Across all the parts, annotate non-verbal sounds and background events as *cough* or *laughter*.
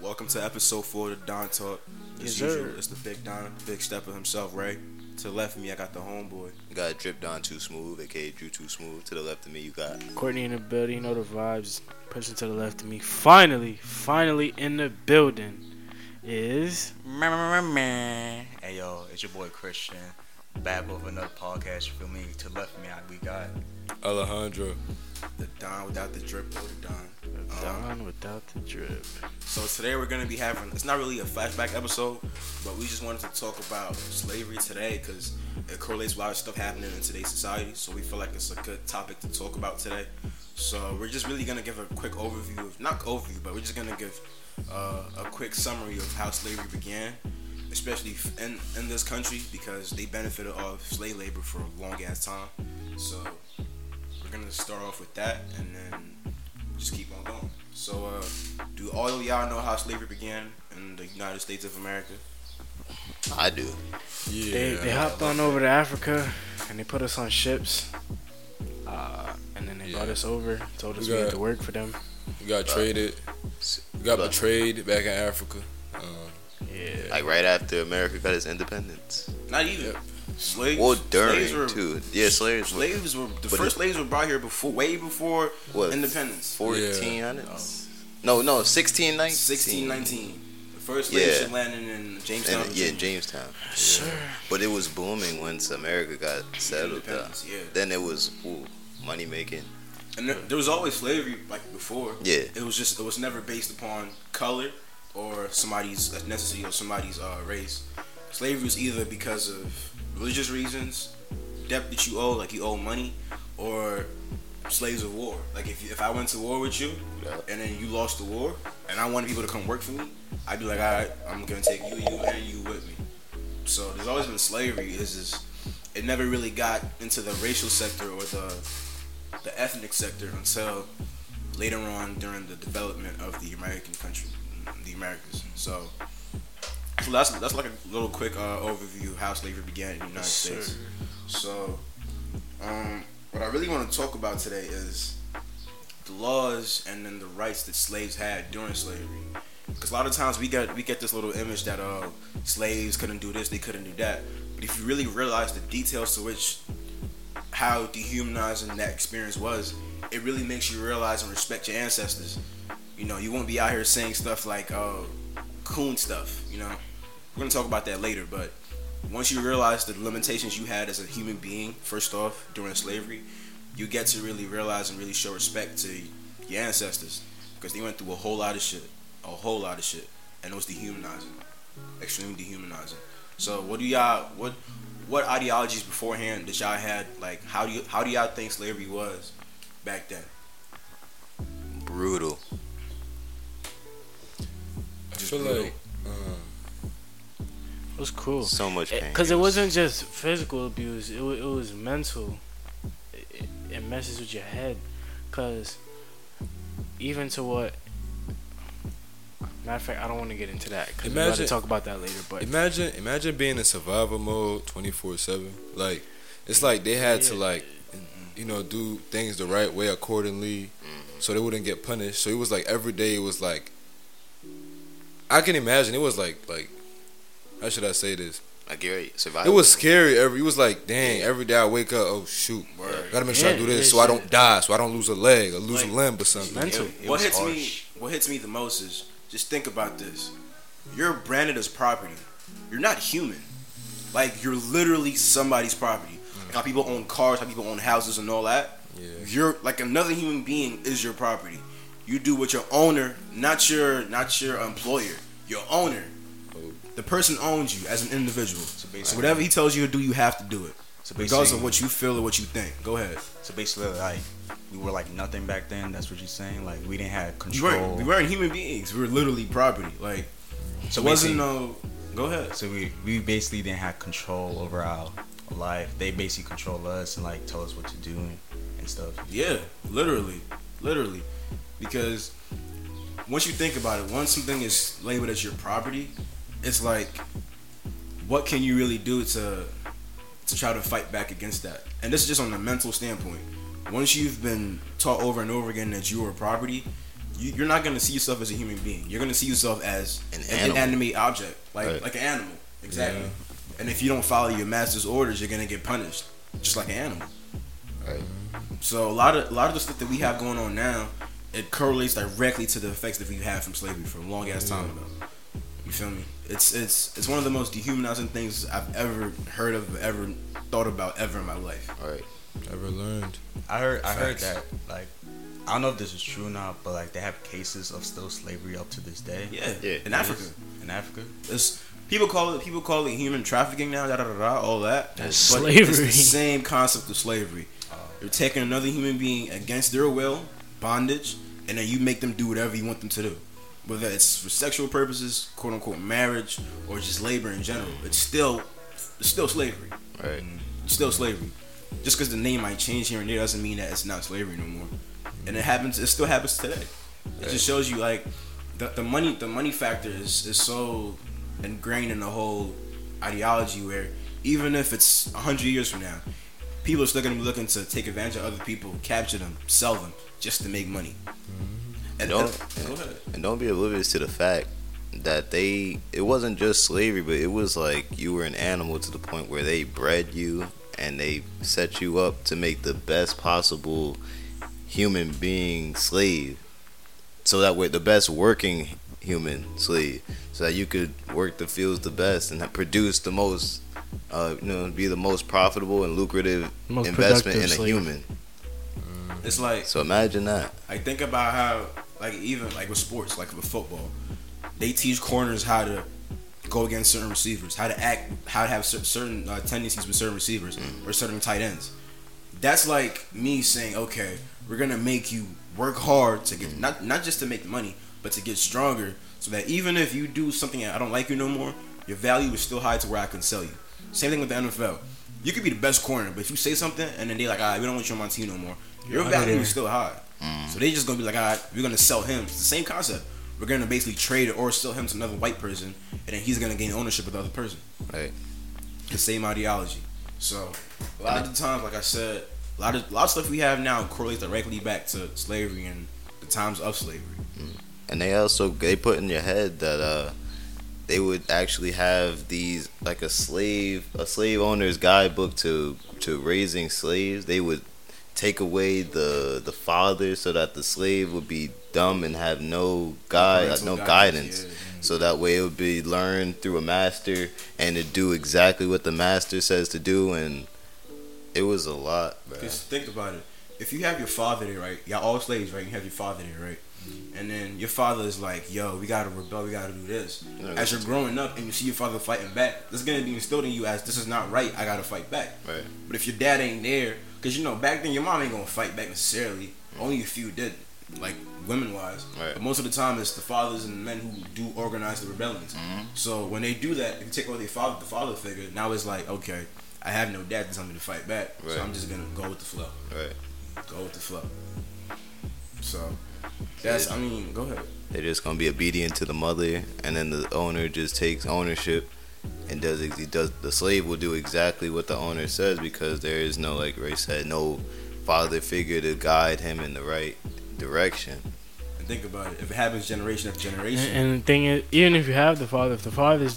welcome to episode four of the Don Talk. As Yes, usual, sir. it's the big Don, big stepper himself, right? To the left of me, I got the homeboy. You got Drip Don Too Smooth, aka Drew Too Smooth. To the left of me, you got Courtney in the building, you know the vibes. Person to the left of me, finally, finally in the building is Hey yo, it's your boy Christian. Back with another podcast. You feel me? To the left of me, I- we got Alejandro. The Don without the drip or the Don. Don without the drip. so today we're gonna be having. It's not really a flashback episode, but we just wanted to talk about slavery today because it correlates with a lot of stuff happening in today's society. So we feel like it's a good topic to talk about today. So we're just really gonna give a quick overview of not overview, but we're just gonna give uh, a quick summary of how slavery began, especially in in this country because they benefited off slave labor for a long ass time. So we're gonna start off with that and then just keep on going. So, uh, do all of y'all know how slavery began in the United States of America? I do. Yeah. They, they hopped on over to Africa and they put us on ships. Uh, and then they Yeah. brought us over, told us We we had to work for them. we got traded. We got But- betrayed back in Africa. Um, Yeah. Like right after America got its independence. Not even Yep. Slaves. Well, slaves during were, too. Yeah, slaves. were Slaves were the first it- slaves were brought here before, way before What? independence. Fourteen hundreds. No, no, sixteen nineteen. 1619. The first slaves Yeah. landed in Jamestown. And, yeah. Jamestown. Sure. But it was booming once America got settled yeah. Then it was ooh, money making. And there, there was always slavery like before. Yeah. It was just it was never based upon color or somebody's ethnicity or somebody's uh, race. Slavery was either because of religious reasons, debt that you owe, like you owe money, or slaves of war. Like if you, if I went to war with you Yeah. and then you lost the war and I wanted people to come work for me, I'd be like, all right, I'm gonna take you, you, and you with me. So there's always been slavery. Is just it never really got into the racial sector or the the ethnic sector until later on during the development of the American country, the Americas. So, so that's that's like a little quick uh, overview of how slavery began in the United Yes, States. So, um, what I really want to talk about today is the laws and then the rights that slaves had during slavery. Because a lot of times we get we get this little image that uh, slaves couldn't do this, they couldn't do that. But if you really realize the details to which how dehumanizing that experience was, it really makes you realize and respect your ancestors. You know, you won't be out here saying stuff like uh, coon stuff. You know, we're gonna talk about that later. But once you realize the limitations you had as a human being, first off during slavery, you get to really realize and really show respect to your ancestors because they went through a whole lot of shit, a whole lot of shit, and it was dehumanizing, extremely dehumanizing. So, what do y'all what what ideologies beforehand that y'all had? Like, how do you how do y'all think slavery was back then? Brutal. I feel like um, It was cool. So much pain. Because it wasn't just physical abuse, it, it was mental. It, it, it messes with your head. Because even to what. Matter of fact, I don't want to get into that. Because we're about to Imagine- talk about that later. But imagine imagine being in survival mode twenty four seven. Like it's like they had to like you know do things the right way accordingly, mm-hmm. so they wouldn't get punished. So it was like every day it was like I can imagine it was like like how should I say this? Like you're It was scary. Every it was like, dang. Every day I wake up, oh shoot, gotta make sure I do this yeah, so I don't die, so I don't lose a leg or lose Like, a limb or something. mental. It- It what was hits me what hits me the most is just think about this. You're branded as property. You're not human. Like you're literally somebody's property. Like how people own cars, how people own houses and all that. Yeah. You're like another human being is your property. You do what your owner, not your not your employer, your owner. The person owns you as an individual. So basically- whatever he tells you to do, you have to do it. So Regardless basically, of what you feel or what you think. Go ahead. so basically, like we were like nothing back then. That's what you're saying. Like we didn't have control. weren't, we weren't human beings. We were literally property. Like so wasn't no. Go ahead. So we we basically didn't have control over our life. They basically control us and like tell us what to do and, and stuff. Yeah, literally, literally, because once you think about it, once something is labeled as your property, it's like, what can you really do to to try to fight back against that? And this is just on the mental standpoint. Once you've been taught over and over again that you are property, you, you're not gonna see yourself as a human being. You're gonna see yourself as An an, inanimate object, like Right. like an animal. Exactly. Yeah. And if you don't follow your master's orders, you're gonna get punished, just like an animal. Right. So a lot of a lot of the stuff that we have going on now, it correlates directly to the effects that we've had from slavery for a long ass time ago. You feel me? It's it's it's one of the most dehumanizing things I've ever heard of, ever thought about, ever in my life. All right. Ever learned? I heard I heard that like I don't know if this is true or not, but like they have cases of still slavery up to this day Yeah, Yeah. in Africa. in Africa. It's people call it people call it human trafficking now, da da da, da all that. That's but It's slavery. the same concept of slavery. Oh. You're taking another human being against their will, bondage, and then you make them do whatever you want them to do. Whether it's for sexual purposes, quote unquote marriage, or just labor in general. It's still it's still slavery. Right. It's still slavery. Just because the name might change here and there doesn't mean that it's not slavery no more. And it happens. It still happens today. It just shows you like the, the money. The money factor is is so ingrained in the whole ideology where even if it's hundred years from now, people are still gonna be looking to take advantage of other people, capture them, sell them, just to make money. Mm-hmm. And Don't- and- And don't be oblivious to the fact that they it wasn't just slavery, but it was like you were an animal to the point where they bred you and they set you up to make the best possible human being slave. So that way the best working human slave. So that you could work the fields the best and produce the most uh, you know, be the most profitable and lucrative Most investment in a slave. human. It's like So imagine that. Like think about how like even like with sports, like with football, they teach corners how to go against certain receivers, how to act, how to have certain uh, tendencies with certain receivers or certain tight ends. That's like me saying, okay, we're gonna make you work hard to get not not just to make money, but to get stronger, so that even if you do something I don't like you no more, your value is still high to where I can sell you. Same thing with the NFL. You could be the best corner, but if you say something and then they're like, ah, we don't want you on my team no more, your You're out of value is still high. So they just gonna be like, all right, we're gonna sell him. It's the same concept. We're gonna basically trade or sell him to another white person, and then he's gonna gain ownership of the other person. Right. The same ideology. So a lot of the times, like I said, a lot of a lot of stuff we have now correlates directly back to slavery and the times of slavery. and they also they put in your head that uh they would actually have these like a slave a slave owner's guidebook to to raising slaves they would take away the the father so that the slave would be dumb and have no guide like no guidance yeah. so that way it would be learned through a master and to do exactly what the master says to do and it was a lot bruh. Just think about it. If you have your father there, right? Y'all all slaves, right? You have your father there, right? Mm-hmm. And then your father is like, "Yo, we gotta rebel. We gotta do this." Yeah, As you're growing up and you see your father fighting back, this is gonna be instilled in you as this is not right. I gotta fight back. Right. But if your dad ain't there, because you know back then your mom ain't gonna fight back necessarily. Only a few did, like women wise. Right. But most of the time it's the fathers and the men who do organize the rebellions. Mm-hmm. So when they do that, if you take away their father, the father figure, now it's like, okay, I have no dad to tell me to fight back, Right. so I'm just gonna go with the flow. right Go with the flow. So that's, I mean, go ahead. They're just gonna be obedient to the mother, and then the owner just takes ownership and does ex- he does the slave will do exactly what the owner says because there is no like Ray said no father figure to guide him in the right direction. And think about it. If it happens generation after generation, And, and the thing is, even if you have the father, if the father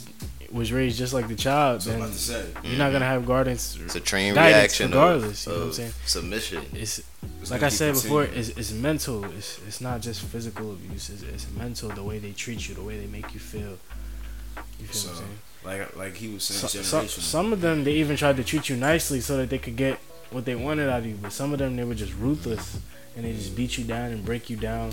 was raised just like the child, that's then about to say. you're not gonna mm-hmm. have guardians. It's a train reaction regardless, of, you know what I'm of saying? submission. It's It's like I keep said before, it's, it's mental. It's it's not just physical abuse. It's, it's mental. The way they treat you, the way they make you feel. You feel So, what I'm saying? Like like he was saying, So, so, some of them they even tried to treat you nicely so that they could get what they wanted out of you. But some of them they were just ruthless and they just mm. beat you down and break you down.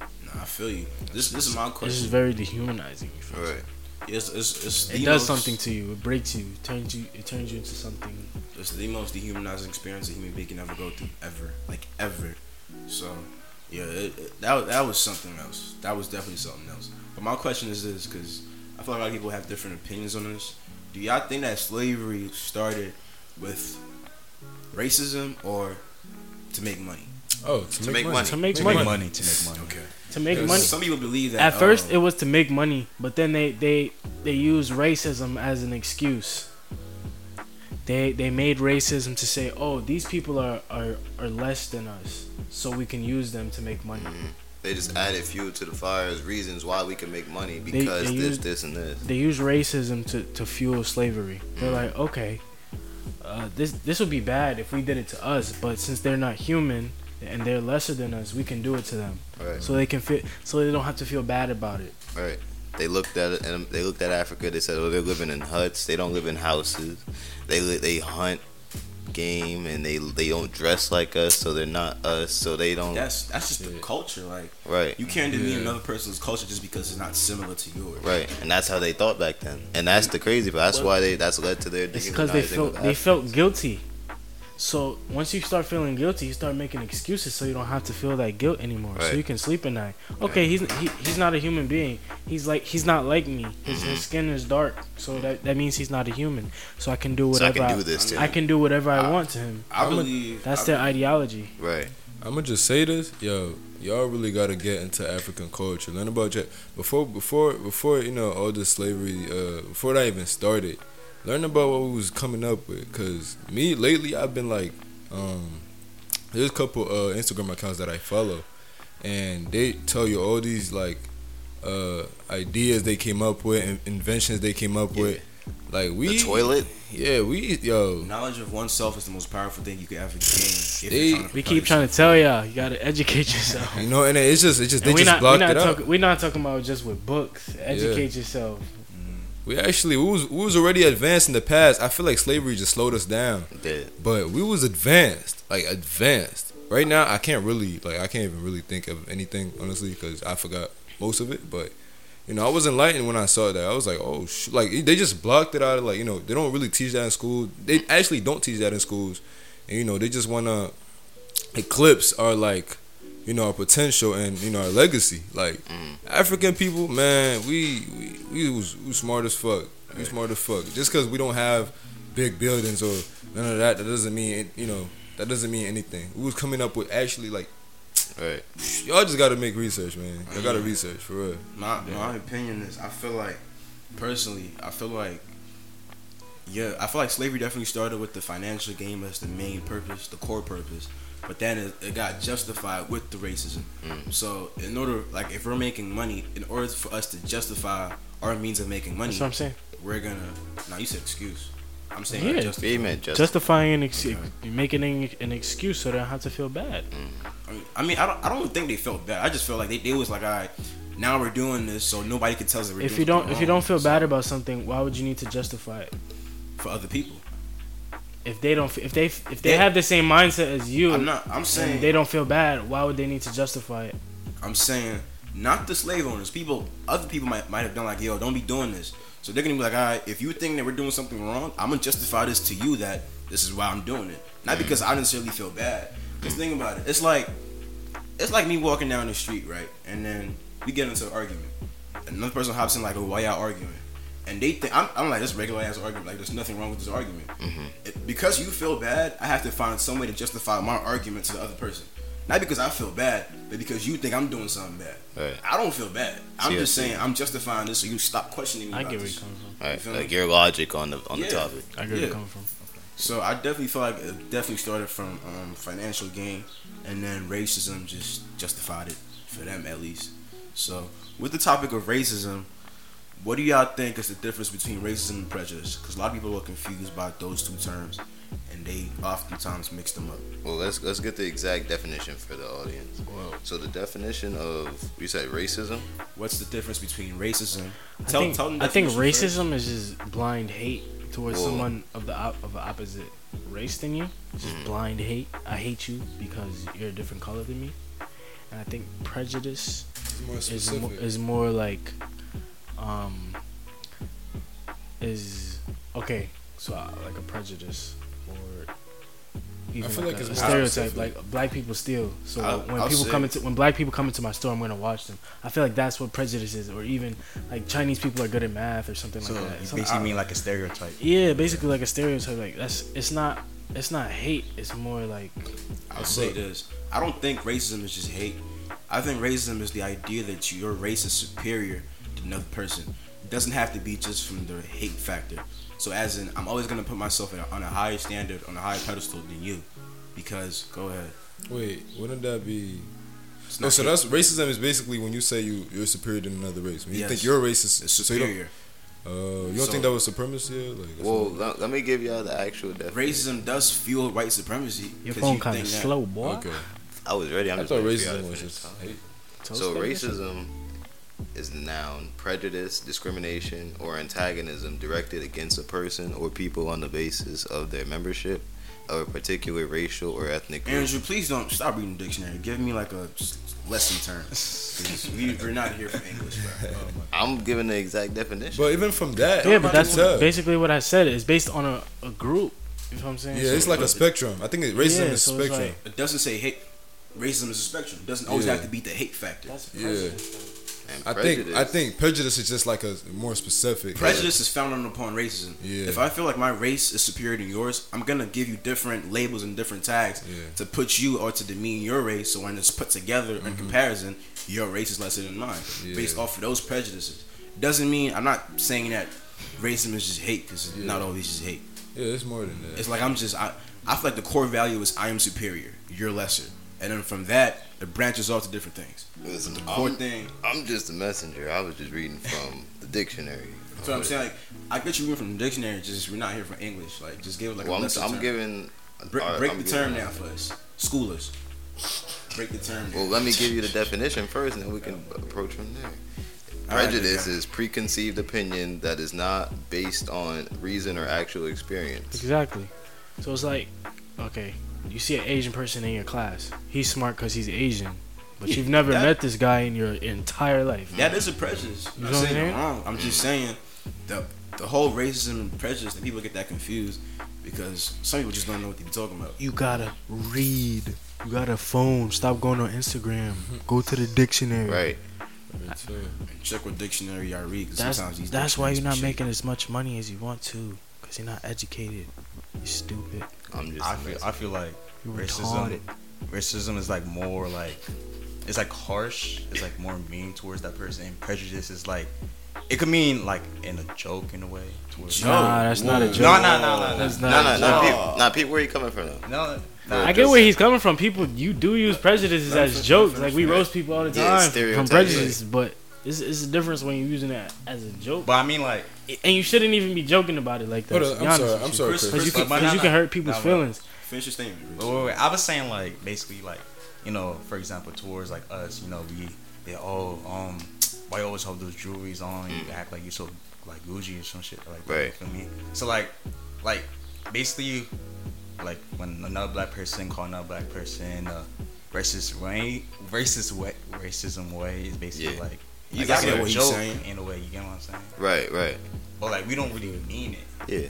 Nah, I feel you. This this is my question. This is very dehumanizing. You? Right. It's, it's, it's It does most- something to you. It breaks you. It turns you. It turns you into something. It's the most dehumanizing experience a human being can ever go through, ever, like ever. So, yeah, it, it, that that was something else. That was definitely something else. But my question is this, because I feel like a lot of people have different opinions on this. Do y'all think that slavery started with racism or to make money? Oh, to, To make make, money. To make To money. make money, to make money. Okay. To make Because money. Some people believe that At uh, first, oh, it was to make money, but then they they they use racism as an excuse. they they made racism to say, oh, these people are are, are less than us, so we can use them to make money. Mm. They just added fuel to the fire as reasons why we can make money because they this, used- this, and this. They use racism to, to fuel slavery. They're Mm. like, okay, uh, this this would be bad if we did it to us, but since they're not human and they're lesser than us, we can do it to them, Right. so they can feel, so they don't have to feel bad about it. Right. They looked at it and they looked at Africa. They said, "Oh, they're living in huts. They don't live in houses. They they hunt game and they they don't dress like us, so they're not us. So they don't That's that's just the culture. Like right, you can't demean Yeah. another person's culture just because it's not similar to yours. right, and that's how they thought back then. And that's the crazy part. That's why they that's led to their It's because they felt they felt guilty. So once you start feeling guilty, you start making excuses so you don't have to feel that guilt anymore. So you can sleep at night. Okay, he's he, he's not a human being. He's like he's not like me. His, Mm-hmm. his skin is dark, so that that means he's not a human. So I can do So I whatever can do this to I can do whatever I I- want to him. I I'm a- believe That's I, their ideology. Right. I'm gonna just say this, yo, y'all really gotta get into African culture. Learn about your before before before you know all this slavery. Uh, before that even started, learn about what we was coming up with. Cause me lately, I've been like, um, there's a couple uh Instagram accounts that I follow, and they tell you all these like uh ideas they came up with and inventions they came up Yeah. with. Like we The toilet. Yeah, we yo. knowledge of oneself is the most powerful thing you could ever gain. They- you're trying to We keep trying to tell y'all, you gotta educate yourself. You know, and it's just, it's just, they And we just not blocked not it out. talking we not talking about just with books. Educate yourself. We actually we was we was already advanced in the past. I feel like slavery just slowed us down, Did. but we was advanced, like advanced. Right now, I can't really like I can't even really think of anything honestly because I forgot most of it. But you know, I was enlightened when I saw that. I was like, oh, sh-. like they just blocked it out. Like you know, they don't really teach that in school. They actually don't teach that in schools, and you know, they just wanna eclipse our like you know our potential and you know our legacy. Like mm. African people, man, we we, we was, we was smart as fuck. We smart as fuck. Just because we don't have big buildings or none of that, that doesn't mean you know that doesn't mean anything. We was coming up with actually like Right. y'all just got to make research, man. Y'all got to mm. research for real. My my opinion is I feel like personally I feel like yeah I feel like slavery definitely started with the financial game as the main purpose, the core purpose. But then it, it got justified with the racism. Mm. So in order like if we're making money, in order for us to justify our means of making money, That's what I'm saying. we're gonna. Now you said excuse. I'm saying Yeah. justify. He meant. Justifying an excuse, making an, an excuse so they don't have to feel bad. I mean, I mean, I don't. I don't think they felt bad. I just felt like they, they was like, all right, now we're doing this, so nobody can tell us that we're If doing you don't, something if you don't feel So, bad about something, why would you need to justify it? for other people, If they don't, if they, if they Yeah. have the same mindset as you, I'm not. I'm saying. they don't feel bad, why would they need to justify it? I'm saying not the slave owners. People, other people might might have done like, yo, don't be doing this. So they're gonna be like, all right, if you think that we're doing something wrong, I'm gonna justify this to you that this is why I'm doing it, not because I necessarily feel bad. Because think about it, it's like it's like me walking down the street, right, and then we get into an argument. Another person hops in like, oh, why y'all arguing? And they think I'm, I'm like this regular ass argument. Like there's nothing wrong with this argument. It- because you feel bad, I have to find some way to justify my argument to the other person. Not because I feel bad, but because you think I'm doing something bad. Right. I don't feel bad. I'm See, just saying I'm justifying this so you stop questioning me. I about get where this. you coming from. Right. feel Like me? your logic on the on Yeah. the topic. I get where Yeah. you coming from. So I definitely feel like it definitely started from um, financial gain, and then racism just justified it for them at least. So with the topic of racism, what do y'all think is the difference between racism and prejudice? Because a lot of people are confused by those two terms, and they oftentimes mix them up. Well, let's let's get the exact definition for the audience. So the definition of you said racism. What's the difference between racism? I Tell- think, tell them I think definition first. racism is just blind hate towards Whoa. someone of the op- of the opposite race than you. Just Mhm. blind hate. I hate you because you're a different color than me. And I think prejudice It's more is specific. mo- is more like um is okay so uh, like a prejudice or even feel like, like a, it's a stereotype like black people steal so I'll- when I'll people say- come into when black people come into my store i'm gonna watch them i feel like that's what prejudice is or even like chinese people are good at math or something So like that you Some- basically mean like a stereotype. yeah basically like a stereotype like that's it's not it's not hate it's more like I'll say this. I don't think racism is just hate. I think racism is the idea that your race is superior to another person. It doesn't have to be just from the hate factor. So as in, I'm always gonna put myself a, on a higher standard, on a higher pedestal than you, because go ahead. Wait, wouldn't that be? It's Oh, not so hate. that's racism is basically when you say you you're superior than another race. When you Yes. think you're racist, it's so you don't, uh, you don't So- think that was supremacy? Like, Well, not- let, let me give y'all the actual definition. Racism does fuel white supremacy. Your 'cause phone you kind of think that- slow, boy. okay. I was ready. I'm I just thought waiting for racism was just hate. So racism is the noun prejudice, discrimination, or antagonism directed against a person or people on the basis of their membership of a particular racial or ethnic group. Andrew, please don't stop reading the dictionary. Give me like a lesson term. 'Cause we, we're not here for English, bro. Oh I'm giving the exact definition. But even from that, Yeah, but that's tell. basically what I said. It's based on a, a group. You know what I'm saying? yeah, So- it's like a spectrum. I think it, racism Yeah, is so spectrum. like- It doesn't say hate. Racism is a spectrum. It doesn't always Yeah. have to be the hate factor. That's Yeah. I think I prejudice- think prejudice is just like a more specific. Prejudice is founded upon racism. Yeah. If I feel like my race is superior than yours, I'm gonna give you different labels and different tags Yeah. to put you or to demean your race. So when it's put together in comparison, your race is lesser than mine, Mm-hmm. Yeah. based off of those prejudices. Doesn't mean I'm not saying that racism is just hate because not always just hate. Yeah, it's more than that. It's like I'm just I I feel like the core value is I am superior, you're lesser, and then from that it branches off to different things. Listen, The core I'm, thing. I'm just a messenger. I was just reading from the dictionary. So I'm saying like I get you reading from the dictionary. Just we're not here for English. Like just give it like well, a I'm, I'm term. giving. Break, alright, break I'm the term giving- down for us, schoolers. Break the term. Well, down. let me give you the definition first, and then we can approach from there. Prejudice yeah. is preconceived opinion that is not based on reason or actual experience. Exactly. So it's like, okay, you see an Asian person in your class. He's smart because he's Asian, but you've never that- met this guy in your entire life. That is a prejudice. You I'm know what I'm saying wrong. I'm just saying the the whole racism and prejudice that people get that confused because some people just don't know what they be talking about. You gotta read. You got a phone. Stop going on Instagram. Mm-hmm. Go to the dictionary. Right. It's, And check what dictionary I read. 'cause That's sometimes these that's why you're not dictionaries be making as much money as you want to, cause you're not educated. You're stupid. I'm just. I a feel. I feel like racism racism is like more like it's like harsh. It's like more mean towards that person. And prejudice is like it could mean like in a joke in a way. Towards Joke? Nah, that's not a joke. No, no, no, no, no. That's No, not. no, a no, joke. Pete, nah, Pete, where you coming from? Though? No, no. I get where he's coming from. People, you do use prejudices as jokes. Like we roast people all the Yeah, time from stereotypes, prejudice, but it's, it's a difference when you're using it as a joke. But I mean like and you shouldn't even be joking about it like that. hold on, I'm sorry. I'm you. sorry, Chris- Chris. Because you, can, but 'cause you nah, can hurt people's Nah, but- feelings. Finish your statement. Wait, wait, wait. I was saying like basically like you know for example towards like us you know we they all um why you always have those jewelries on you act like you so like Gucci or some shit like that, Right. you feel me so like like basically like when another black person call another black person uh, racist way racist way racism way is basically Yeah. like You like, got it's a what he's joke saying. in a way you get what I'm saying Right, right. but like we don't really mean it Yeah.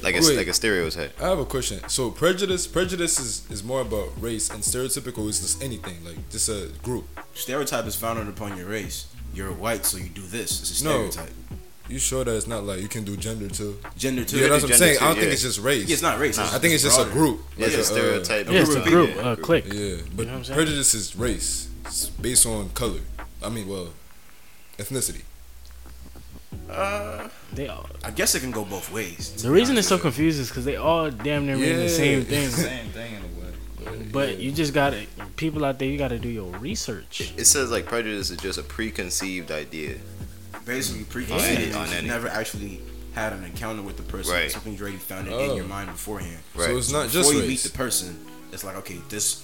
Like a, like a stereotype. I have a question. So prejudice, prejudice is, is more about race, and stereotypical is just anything, like just a group. Stereotype is founded upon your race. You're white, so you do this. It's a No. stereotype. You sure that it's not like you can do gender too? Gender too. Yeah, that's what I'm gender saying. I don't too, think it's just race. Yeah, it's not race. I think it's just a broader. group. Yeah, it's a stereotype. Yeah, it's a group of group, a clique. Yeah, but know what I'm saying? prejudice is race. It's based on color. I mean, well, ethnicity. Uh, They all, I guess it can go both ways. the reason honest it's so with you. confused is because they all damn near mean the same *laughs* thing. same thing in a way But you just gotta, people out there, you gotta do your research. It says like prejudice is just a preconceived idea. basically preconceived. any- on you any- never actually had an encounter with the person. Right. Something's already founded Oh. in your mind beforehand. Right. So it's not just Before just you race. meet the person, it's like okay, this.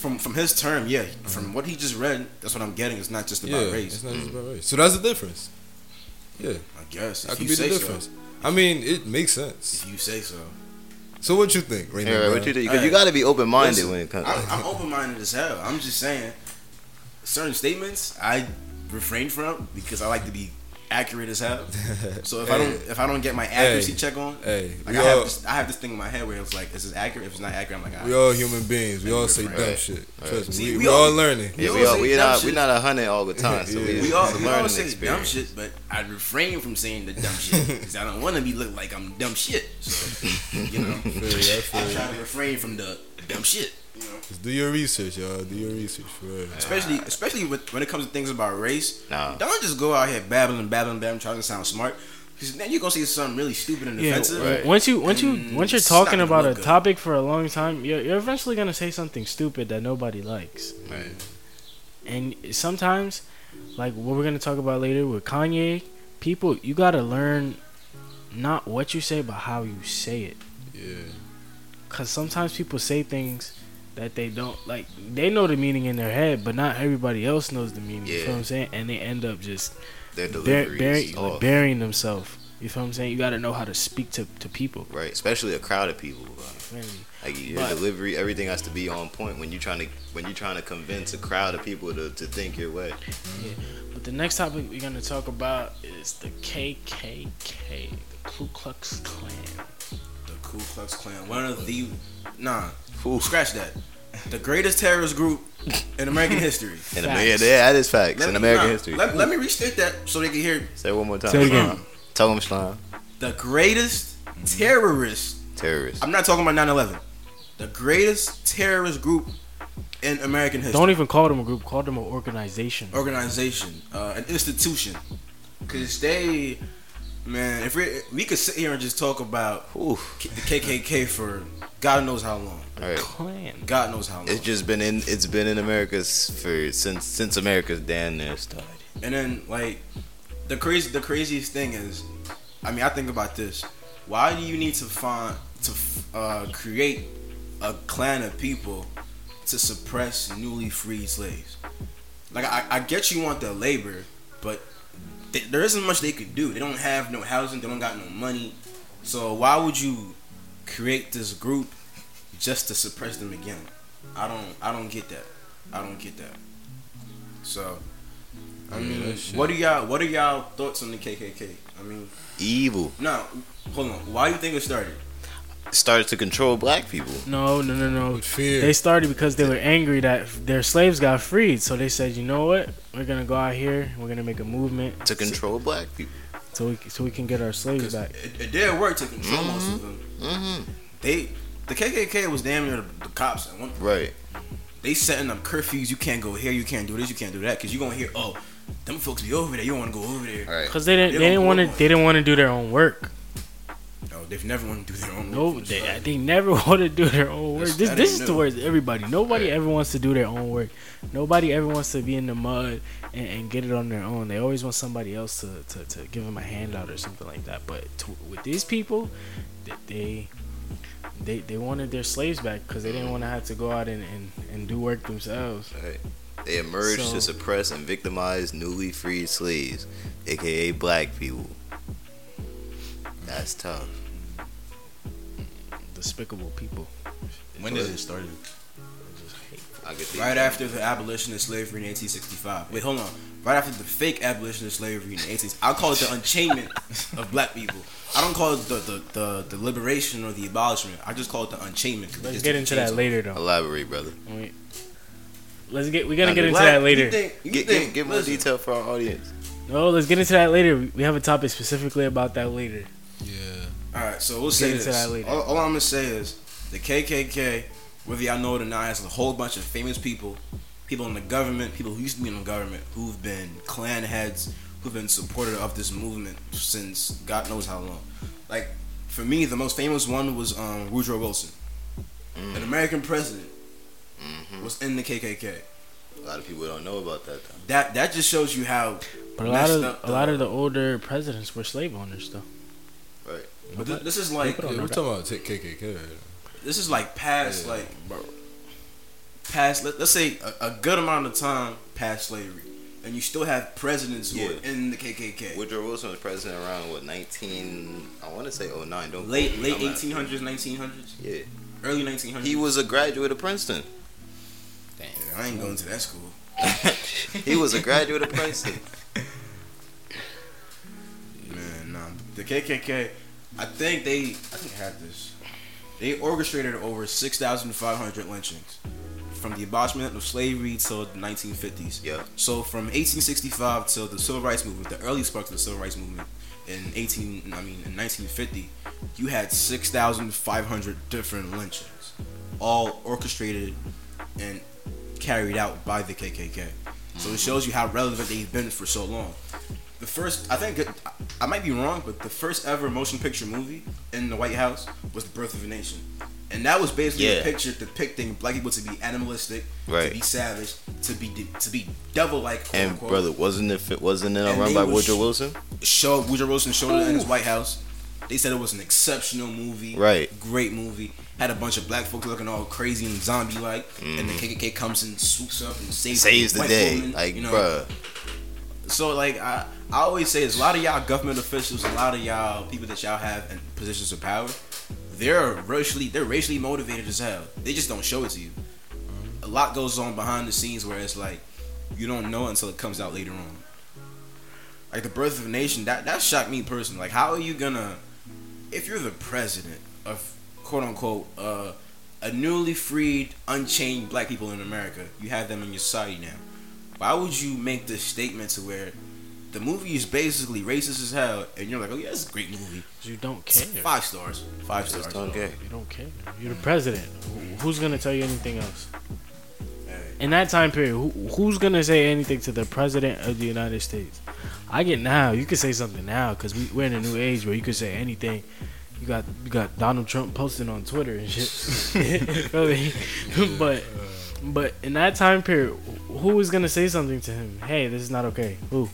From from his term, yeah. Mm-hmm. From what he just read, that's what I'm getting. It's not just about yeah, race. it's not just mm-hmm. about race. So that's the difference. Yeah, I guess if that could be say the difference. so. I mean, it makes sense. If you say so. So what you think, Raymond? Yeah, right, what you think? Because you got to be open minded when it comes. I'm, I'm open minded as hell. I'm just saying, certain statements I refrain from because I like to be accurate as hell. *laughs* So if I don't if I don't get my accuracy Hey. check on, Hey, like we I have this I have this thing in my head where it's like, is this accurate? If it's not accurate, I'm like, we all human beings. We all say Right. dumb shit. Trust me. See, we, we we all all- learning. yeah, we we all all we not shit. we not a hundred all the *laughs* time. So Yeah. we, We all, it's we all learning say dumb shit, but I refrain from saying the dumb shit *laughs* because I don't want to be look like I'm dumb shit. So you know, I feel I try to refrain from the dumb shit. You know, Just do your research, y'all. Do your research for real. especially especially with, when it comes to things about race. Nah. Don't just go out here babbling, babbling, babbling, trying to sound smart. Because then you're gonna say something really stupid and Yeah, offensive. right. once you, once you, mm, once you're talking about a good. topic for a long time, you're, you're eventually gonna say something stupid that nobody likes. Right. And sometimes, like what we're gonna talk about later with Kanye, people you gotta learn not what you say but how you say it. Yeah. Cause sometimes people say things that they don't like. They know the meaning in their head, but not everybody else knows the meaning. You Yeah. feel what I'm saying? And they end up just Their bur- delivery bury, like burying themselves. You feel what I'm saying? You gotta know how to speak to, to people. Right, especially a crowd of people. bro. You feel me? Like your But- delivery, everything has to be on point when you're trying to when you're trying to convince a crowd of people to, to think your way. Yeah. But the next topic we're gonna talk about is the KKK, the Ku Klux Klan. The Ku Klux Klan, one of the nah, Oof. scratch that. The greatest terrorist group in American *laughs* history. In Facts. America, yeah, that is facts Let in me- American nah, history. Let, let me restate that so they can hear. Say it one more time. Say it again. Tell them slime. The greatest terrorist. Terrorist. I'm not talking about 9/11. The greatest terrorist group in American history. Don't even call them a group. Call them an organization. organization, uh, an institution, because they, man, if we we could sit here and just talk about Oof. The KKK for God knows how long, All right. Klan. God knows how long, It's just been in. It's been in America for since since America's damn near started. and then like the crazy the craziest thing is, I mean, I think about this. Why do you need to find to uh, create a clan of people to suppress newly freed slaves? Like I, I get you want their labor, but th- there isn't much they could do. They don't have no housing. They don't got no money. So why would you create this group just to suppress them again? I don't. I don't get that. I don't get that. So, I mean, that shit. what are y'all? What are y'all thoughts on the KKK? I mean, Evil no, hold on. Why do you think it started? Started to control black people. No, no, no, no. With fear. They started because they were angry that their slaves got freed. So they said, you know what? We're gonna go out here. We're gonna make a movement To control black people. so we so we can get our slaves back. it, it did work to control most of them. hmm They, the KKK was damn near the, the cops at one point. Right. They setting up curfews. You can't go here. You can't do this. You can't do that. Cause you gonna hear, oh, them folks be over there. You don't want to go over there. Right. Cause they didn't They they didn't want to they didn't want to do their own work. No, they've never want to do their own. No, work from the they they never *laughs* want to do their own work. That's- This this is new. towards everybody. Nobody Right. ever wants to do their own work. Nobody ever wants to be in the mud and, and get it on their own. They always want somebody else to, to, to give them a handout or something like that. But to, with these people, th- they they they wanted their slaves back because they didn't want to have to go out and, and, and do work themselves. Right. They emerged So- to suppress and victimize newly freed slaves, aka black people. That's tough. Despicable people. When did it start? I could see Right after the abolition of slavery in 1865. Wait, hold on. Right after the fake abolition of slavery in the 1860s. I call it the unchainment *laughs* of black people. I don't call it the, the, the, the liberation or the abolishment. I just call it the unchainment. 'cause we Let's just get into that off. later though. Elaborate, brother. Wait. Let's get we're gonna Now, get into Black- that later. You think, you Get, think, get, get more listen, detail for our audience. No, let's get into that later. We have a topic specifically about that later. Yeah. All right, so we'll say into this. that later. All, all I'm gonna say is the KKK, whether y'all know it or not, has a whole bunch of famous people, people in the government, people who used to be in the government, who've been Klan heads, who've been supportive of this movement since God knows how long. Like for me, the most famous one was um, Woodrow Wilson, an American president, hmm was in the KKK. A lot of people don't know about that though. That that just shows you how. But a lot of up a lot of the older presidents were slave owners though. Right. But thi- this is like Yeah, we're talking about KKK. This is like past Yeah. like past let, let's say a, a good amount of time past slavery and you still have presidents who Yeah. are in the KKK Woodrow Wilson was president around what 19? I want to say 09. Don't late me. late 1800s 1900s Yeah. early 1900s He was a graduate of Princeton. Damn, I ain't going to that school *laughs* he was a graduate of Princeton. *laughs* man nah the KKK I think they I think I had this they orchestrated over 6,500 lynchings from the abolishment of slavery till the 1950s Yeah. So from 1865 till the Civil Rights Movement, the early sparks of the Civil Rights Movement in 18, I mean in 1950, you had 6,500 different lynchings. all orchestrated and carried out by the KKK. So it mm-hmm. shows you how relevant they've been for so long. The first, I think, it, I might be wrong, but the first ever motion picture movie in the White House was The Birth of a Nation, and that was basically Yeah. a picture depicting black people to be animalistic, Right. to be savage, to be de- to be devil-like. And unquote. brother, wasn't it wasn't it And run by Woodrow Wilson? show Woodrow Wilson showed it in his White House. They said it was an exceptional movie, Right. Great movie. Had a bunch of black folks looking all crazy and zombie like, and the mm. KKK comes and swoops up and saves. Saves the white day, woman, like you know. bruh. So like I, I always say, there's a lot of y'all government officials, a lot of y'all people that y'all have in positions of power. They're racially, they're racially motivated as hell. They just don't show it to you. A lot goes on behind the scenes where it's like you don't know until it comes out later on. Like the birth of a nation, that that shocked me personally. Like, how are you gonna, if you're the president of quote unquote uh, a newly freed, unchained black people in America, you have them in your society now. Why would you make this statement to where the movie is basically racist as hell, and you're like, oh yeah, it's a great movie, You don't care. five stars, five stars. don't care. You don't care. You're the president. Who's gonna tell you anything else? In that time period, who, who's gonna say anything to the president of the United States? I get now. You could say something now because we, we're in a new age where you could say anything. You got you got Donald Trump posting on Twitter and shit. *laughs* *laughs* But but in that time period, who is gonna say something to him? Hey, this is not okay. Who?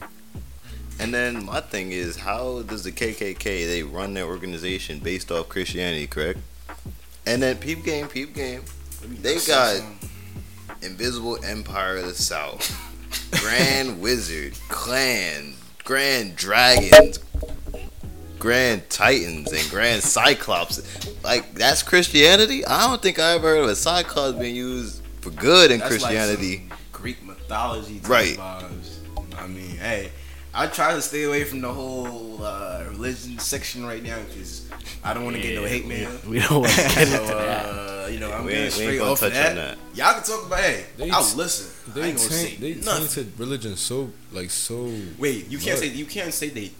And then my thing is, how does the KKK they run their organization based off Christianity, correct? And then peep game, peep game, They got- Invisible Empire of the South, Grand *laughs* Wizard, Clan, Grand Dragons, Grand Titans, and Grand Cyclops. Like that's Christianity? I don't think I ever heard of a Cyclops being used for good in That's like Christianity. some Greek mythology, type Right. Vibes. I mean, hey, I try to stay away from the whole uh, religion section right now because I don't want to get no hate mail. We don't want to *laughs* get so, into that. uh, you know, I'm We getting ain't- straight gonna off touch of that. on that. Y'all can talk about, hey, They I'll t- listen. I They ain't gonna taint, say they nothing. tainted religion so like so. Wait, you can't What? say you can't say they.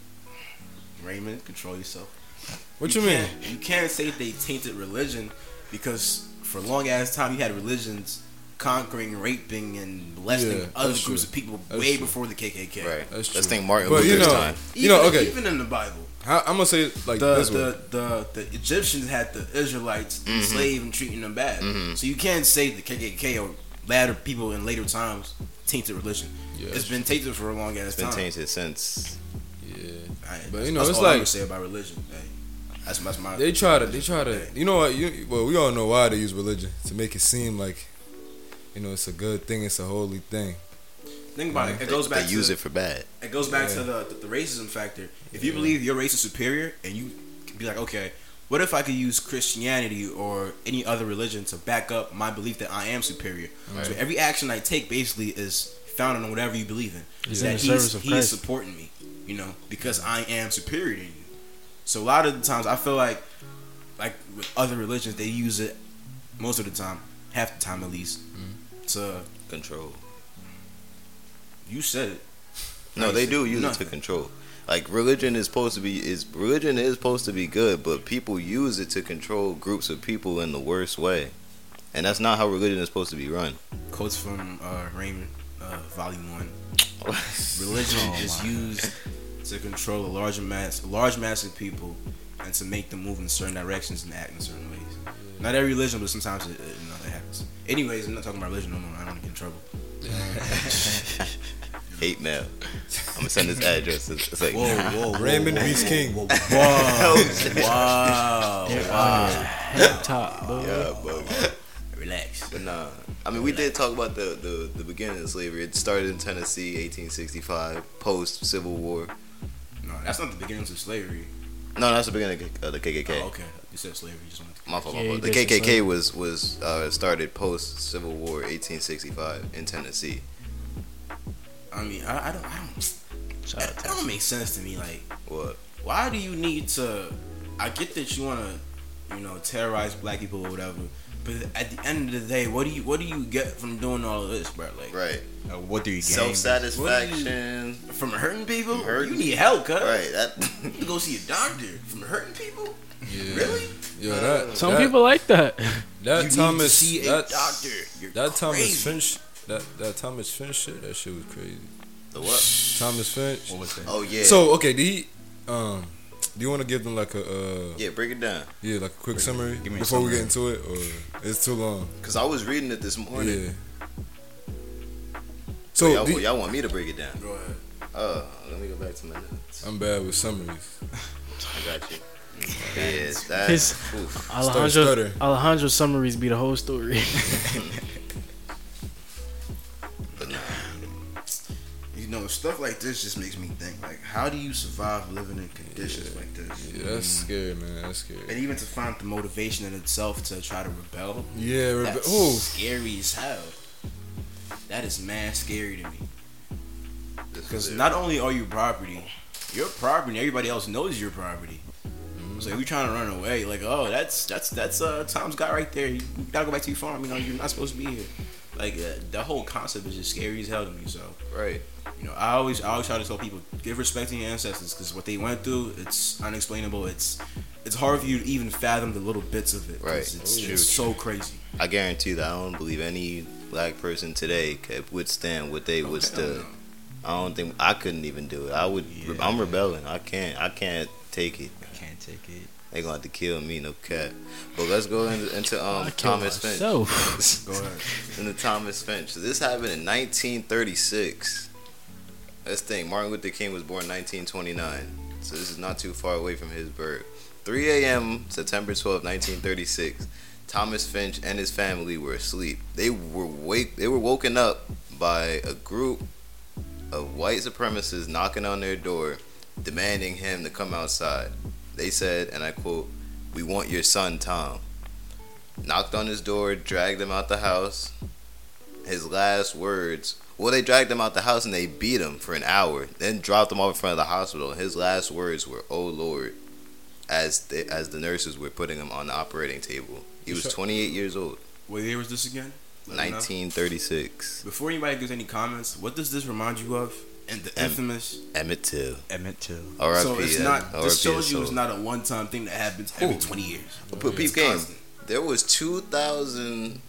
Raymond, control yourself. What you, mean? You can't say they tainted religion because for a long ass time you had religions conquering, raping, and molesting Yeah, other groups true. of people That's way true. before the KKK. Right. That's Let's think Martin But you Luther's know, time. you know, Even- okay. Even in the Bible, How, I'm gonna say like the this way. the, the the Egyptians had the Israelites Mm-hmm. enslaved and treating them bad. So you can't say the KKK or later people in later times tainted religion. Yeah, it's been tainted for a long ass It's been tainted since. yeah. I- But, you know, that's it's all I'm like- gonna say about religion. Hey, that's, that's my. They try to. They try to. You know what? You well, we all know why they use religion to make it seem like, you know, it's a good thing. It's a holy thing. Think about it. It goes back they to use it for bad. It goes back Yeah. to the, the the racism factor. If you believe your race is superior, and you can be like, okay, what if I could use Christianity or any other religion to back up my belief that I am superior? So every action I take basically is founded on whatever you believe in. It's in that he's, of he's supporting me, you know, because I am superior to you. So a lot of the times, I feel like, like with other religions, they use it most of the time, half the time at least, Mm-hmm. To Control. you said it. No, they do use it to control. Like religion is supposed to be is religion is supposed to be good, but people use it to control groups of people in the worst way, and that's not how religion is supposed to be run. Quotes from uh, Raymond, uh, Volume One. *laughs* Religion Oh is used to control a large mass, a large mass of people, and to make them move in certain directions and act in certain ways. Not every religion, but sometimes it, it, you know, it happens. Anyways, I'm not talking about religion no more. I don't want to get in trouble. *laughs* Hate mail. I'm gonna send this address. It's, it's like Whoa, whoa, whoa, *laughs* Raymond whoa, Beast whoa, King. Whoa, *laughs* wow, wow, wow. out top, bro. yeah, but Relax. But nah, I mean, we did talk about the, the, the beginning of slavery. It started in Tennessee, 1865, post Civil War. No, that's not the beginnings of slavery. No, that's the beginning of the KKK. Oh, okay. You said slavery. Just wanted to My fault, my Yeah, fault. The KKK slavery. was was uh, started post Civil War, 1865, in Tennessee. I mean, I, I don't, I don't. Shout That don't make sense to me. Like, What? why do you need to? I get that you want to, you know, terrorize black people or whatever. But at the end of the day, what do you what do you get from doing all of this, bro? Like, Right. Uh, what do you gain? Self satisfaction. from hurting people? From hurting you need help, cuz. Right. That. *laughs* You need to go see a doctor from hurting people. Yeah. Really? Yo, that Some that, people like that. *laughs* that you need Thomas to see a that doctor. You're that Thomas. Finch that that Thomas Finch shit that shit was crazy. The what? Thomas Finch. What was that? Oh yeah. So okay, do he um do you want to give them like a uh yeah, break it down. yeah like a quick summary give me a before we get into it or it's too long? Cause I was reading it this morning. Yeah. So So y'all, do- y'all want me to break it down? Go ahead. Uh, let me go back to my notes. I'm bad with summaries. *laughs* I got you. Yeah, that. His- oof. Alejandro, stutter. Alejandro summaries be the whole story. *laughs* But nah, You know, stuff like this just makes me think. Like, how do you survive living in conditions like this? Yeah, that's mm. scary, man. That's scary. And even to find the motivation in itself to try to rebel, Yeah, Rebe- that's oh, scary as hell. That is man scary to me. Because not only are you property, your property, everybody else knows your property. So if you're trying to run away, like, oh, that's that's that's uh Tom's guy right there. You gotta go back to your farm. You know, you're not supposed to be here. Like uh, the whole concept is just scary as hell to me. So right. you know, I always I always try to tell people give respect to your ancestors because what they went through, it's unexplainable. It's it's hard for you to even fathom the little bits of it. Right. It's, True, it's so crazy. I guarantee that I don't believe any black person today could withstand what they Oh, withstood. hell. I don't think I couldn't even do it. I would. Yeah. I'm rebelling. I can't. I can't take it. Can't take it. They gonna have to kill me, no cap. But let's go into, into um Thomas Finch. *laughs* Go ahead. into Thomas Finch. This happened in 1936. Let's think. Martin Luther King was born 1929, so this is not too far away from his birth. 3 a.m. September 12, 1936. Thomas Finch and his family were asleep. They were wake. They were woken up by a group of white supremacists knocking on their door, demanding him to come outside. They said, and I quote, "We want your son, Tom." Knocked on his door, dragged him out the house. His last words. Well, they dragged him out the house and they beat him for an hour. Then dropped him off in front of the hospital. His last words were, "Oh Lord," as the as the nurses were putting him on the operating table. He was 28 years old. What year was this again? Let 1936. Before anybody gives any comments, what does this remind you of? And the Em- infamous. Emmett Till. Emmett Till. R.I.P. so it's not. R.I.P. This shows you it's not a one-time thing that happens every Ooh. 20 years. But It's peep game. constant. There was 2,000,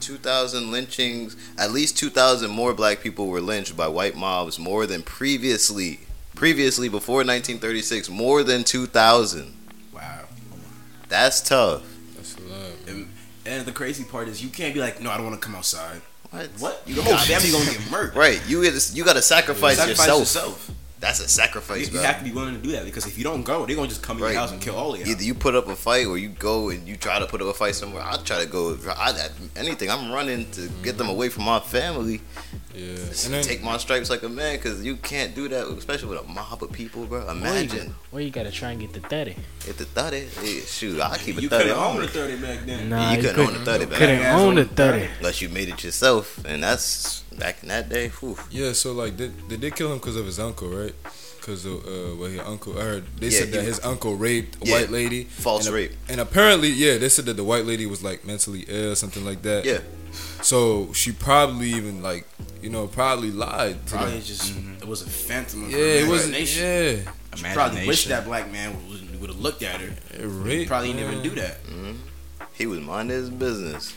2,000 lynchings. At least 2,000 more black people were lynched by white mobs more than previously. Previously, before 1936, more than 2,000. Wow. That's tough. that's a lot. And, and the crazy part is you can't be like, no, I don't want to come outside. What? What? Your whole oh, family gonna get murdered. Right, you gotta, you gotta sacrifice, Sacrifice yourself. yourself. That's a sacrifice, you bro. have to be willing to do that because if you don't go, they're gonna just come in your house and kill all of you. Either you put up a fight or you go and you try to put up a fight somewhere. I try to go. I, anything. I'm running to get them away from my family. Yeah, and then take my stripes like a man, cause you can't do that, especially with a mob of people, bro. Imagine Well, you gotta try and get the 30. if the thirty. Hey, shoot, I keep a you thirty couldn't own me. the 30 back then. Nah, you you couldn't own couldn't, the 30 back then. You couldn't then. own the 30. unless you made it yourself, and that's back in that day. Whew. yeah, so like did, did they kill him because of his uncle, right? Because of uh, well, his uncle. I heard they Yeah, said that his uncle raped a Yeah, white lady. false and a- rape. And apparently, yeah, they said that the white lady was like mentally ill, or something like that. Yeah, So she probably even like, you know, probably lied. To Probably them. just it was a phantom. Of Yeah, it was. imagination. Yeah, She probably wished that black man would have looked at her. it raped, Probably didn't even do that. Mm-hmm. he was minding his business.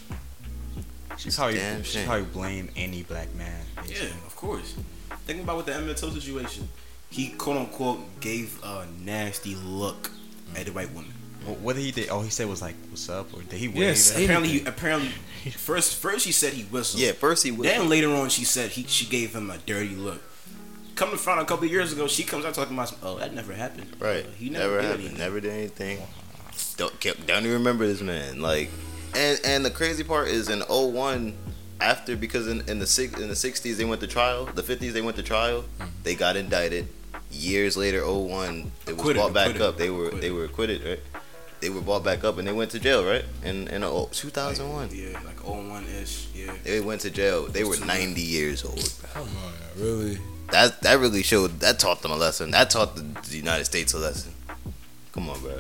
She probably, Damn she shame. probably blame any black man. Yeah, of course. Think about with the Emmett Till situation. He quote unquote gave a nasty look at the white woman. What, what did he did? Oh, he said was like, "What's up?" Or did he wave? Yes. Apparently, he apparently first first he said he whistled. Yeah, first he was. Then later on, she said he she gave him a dirty look. Come to find out a couple of years ago, she comes out talking about, oh, that never happened. Right. Uh, he never never, did happened. anything. Never did anything. Don't kept, don't even remember this man. Like, and and the crazy part is in 01, after because in, in the six in the sixties they went to trial, the fifties they went to trial, Mm-hmm. they got indicted. Years later, 01, it was Acquitted, brought back acquitted, up. They were they were acquitted, right? They were brought back up and they went to jail, right? In in uh, oh, 2001, Yeah, like 01 ish. Yeah. they went to jail. They were 90 years old. bro. Come on, really? That that really showed. That taught them a lesson. That taught the, the United States a lesson. Come on, bro.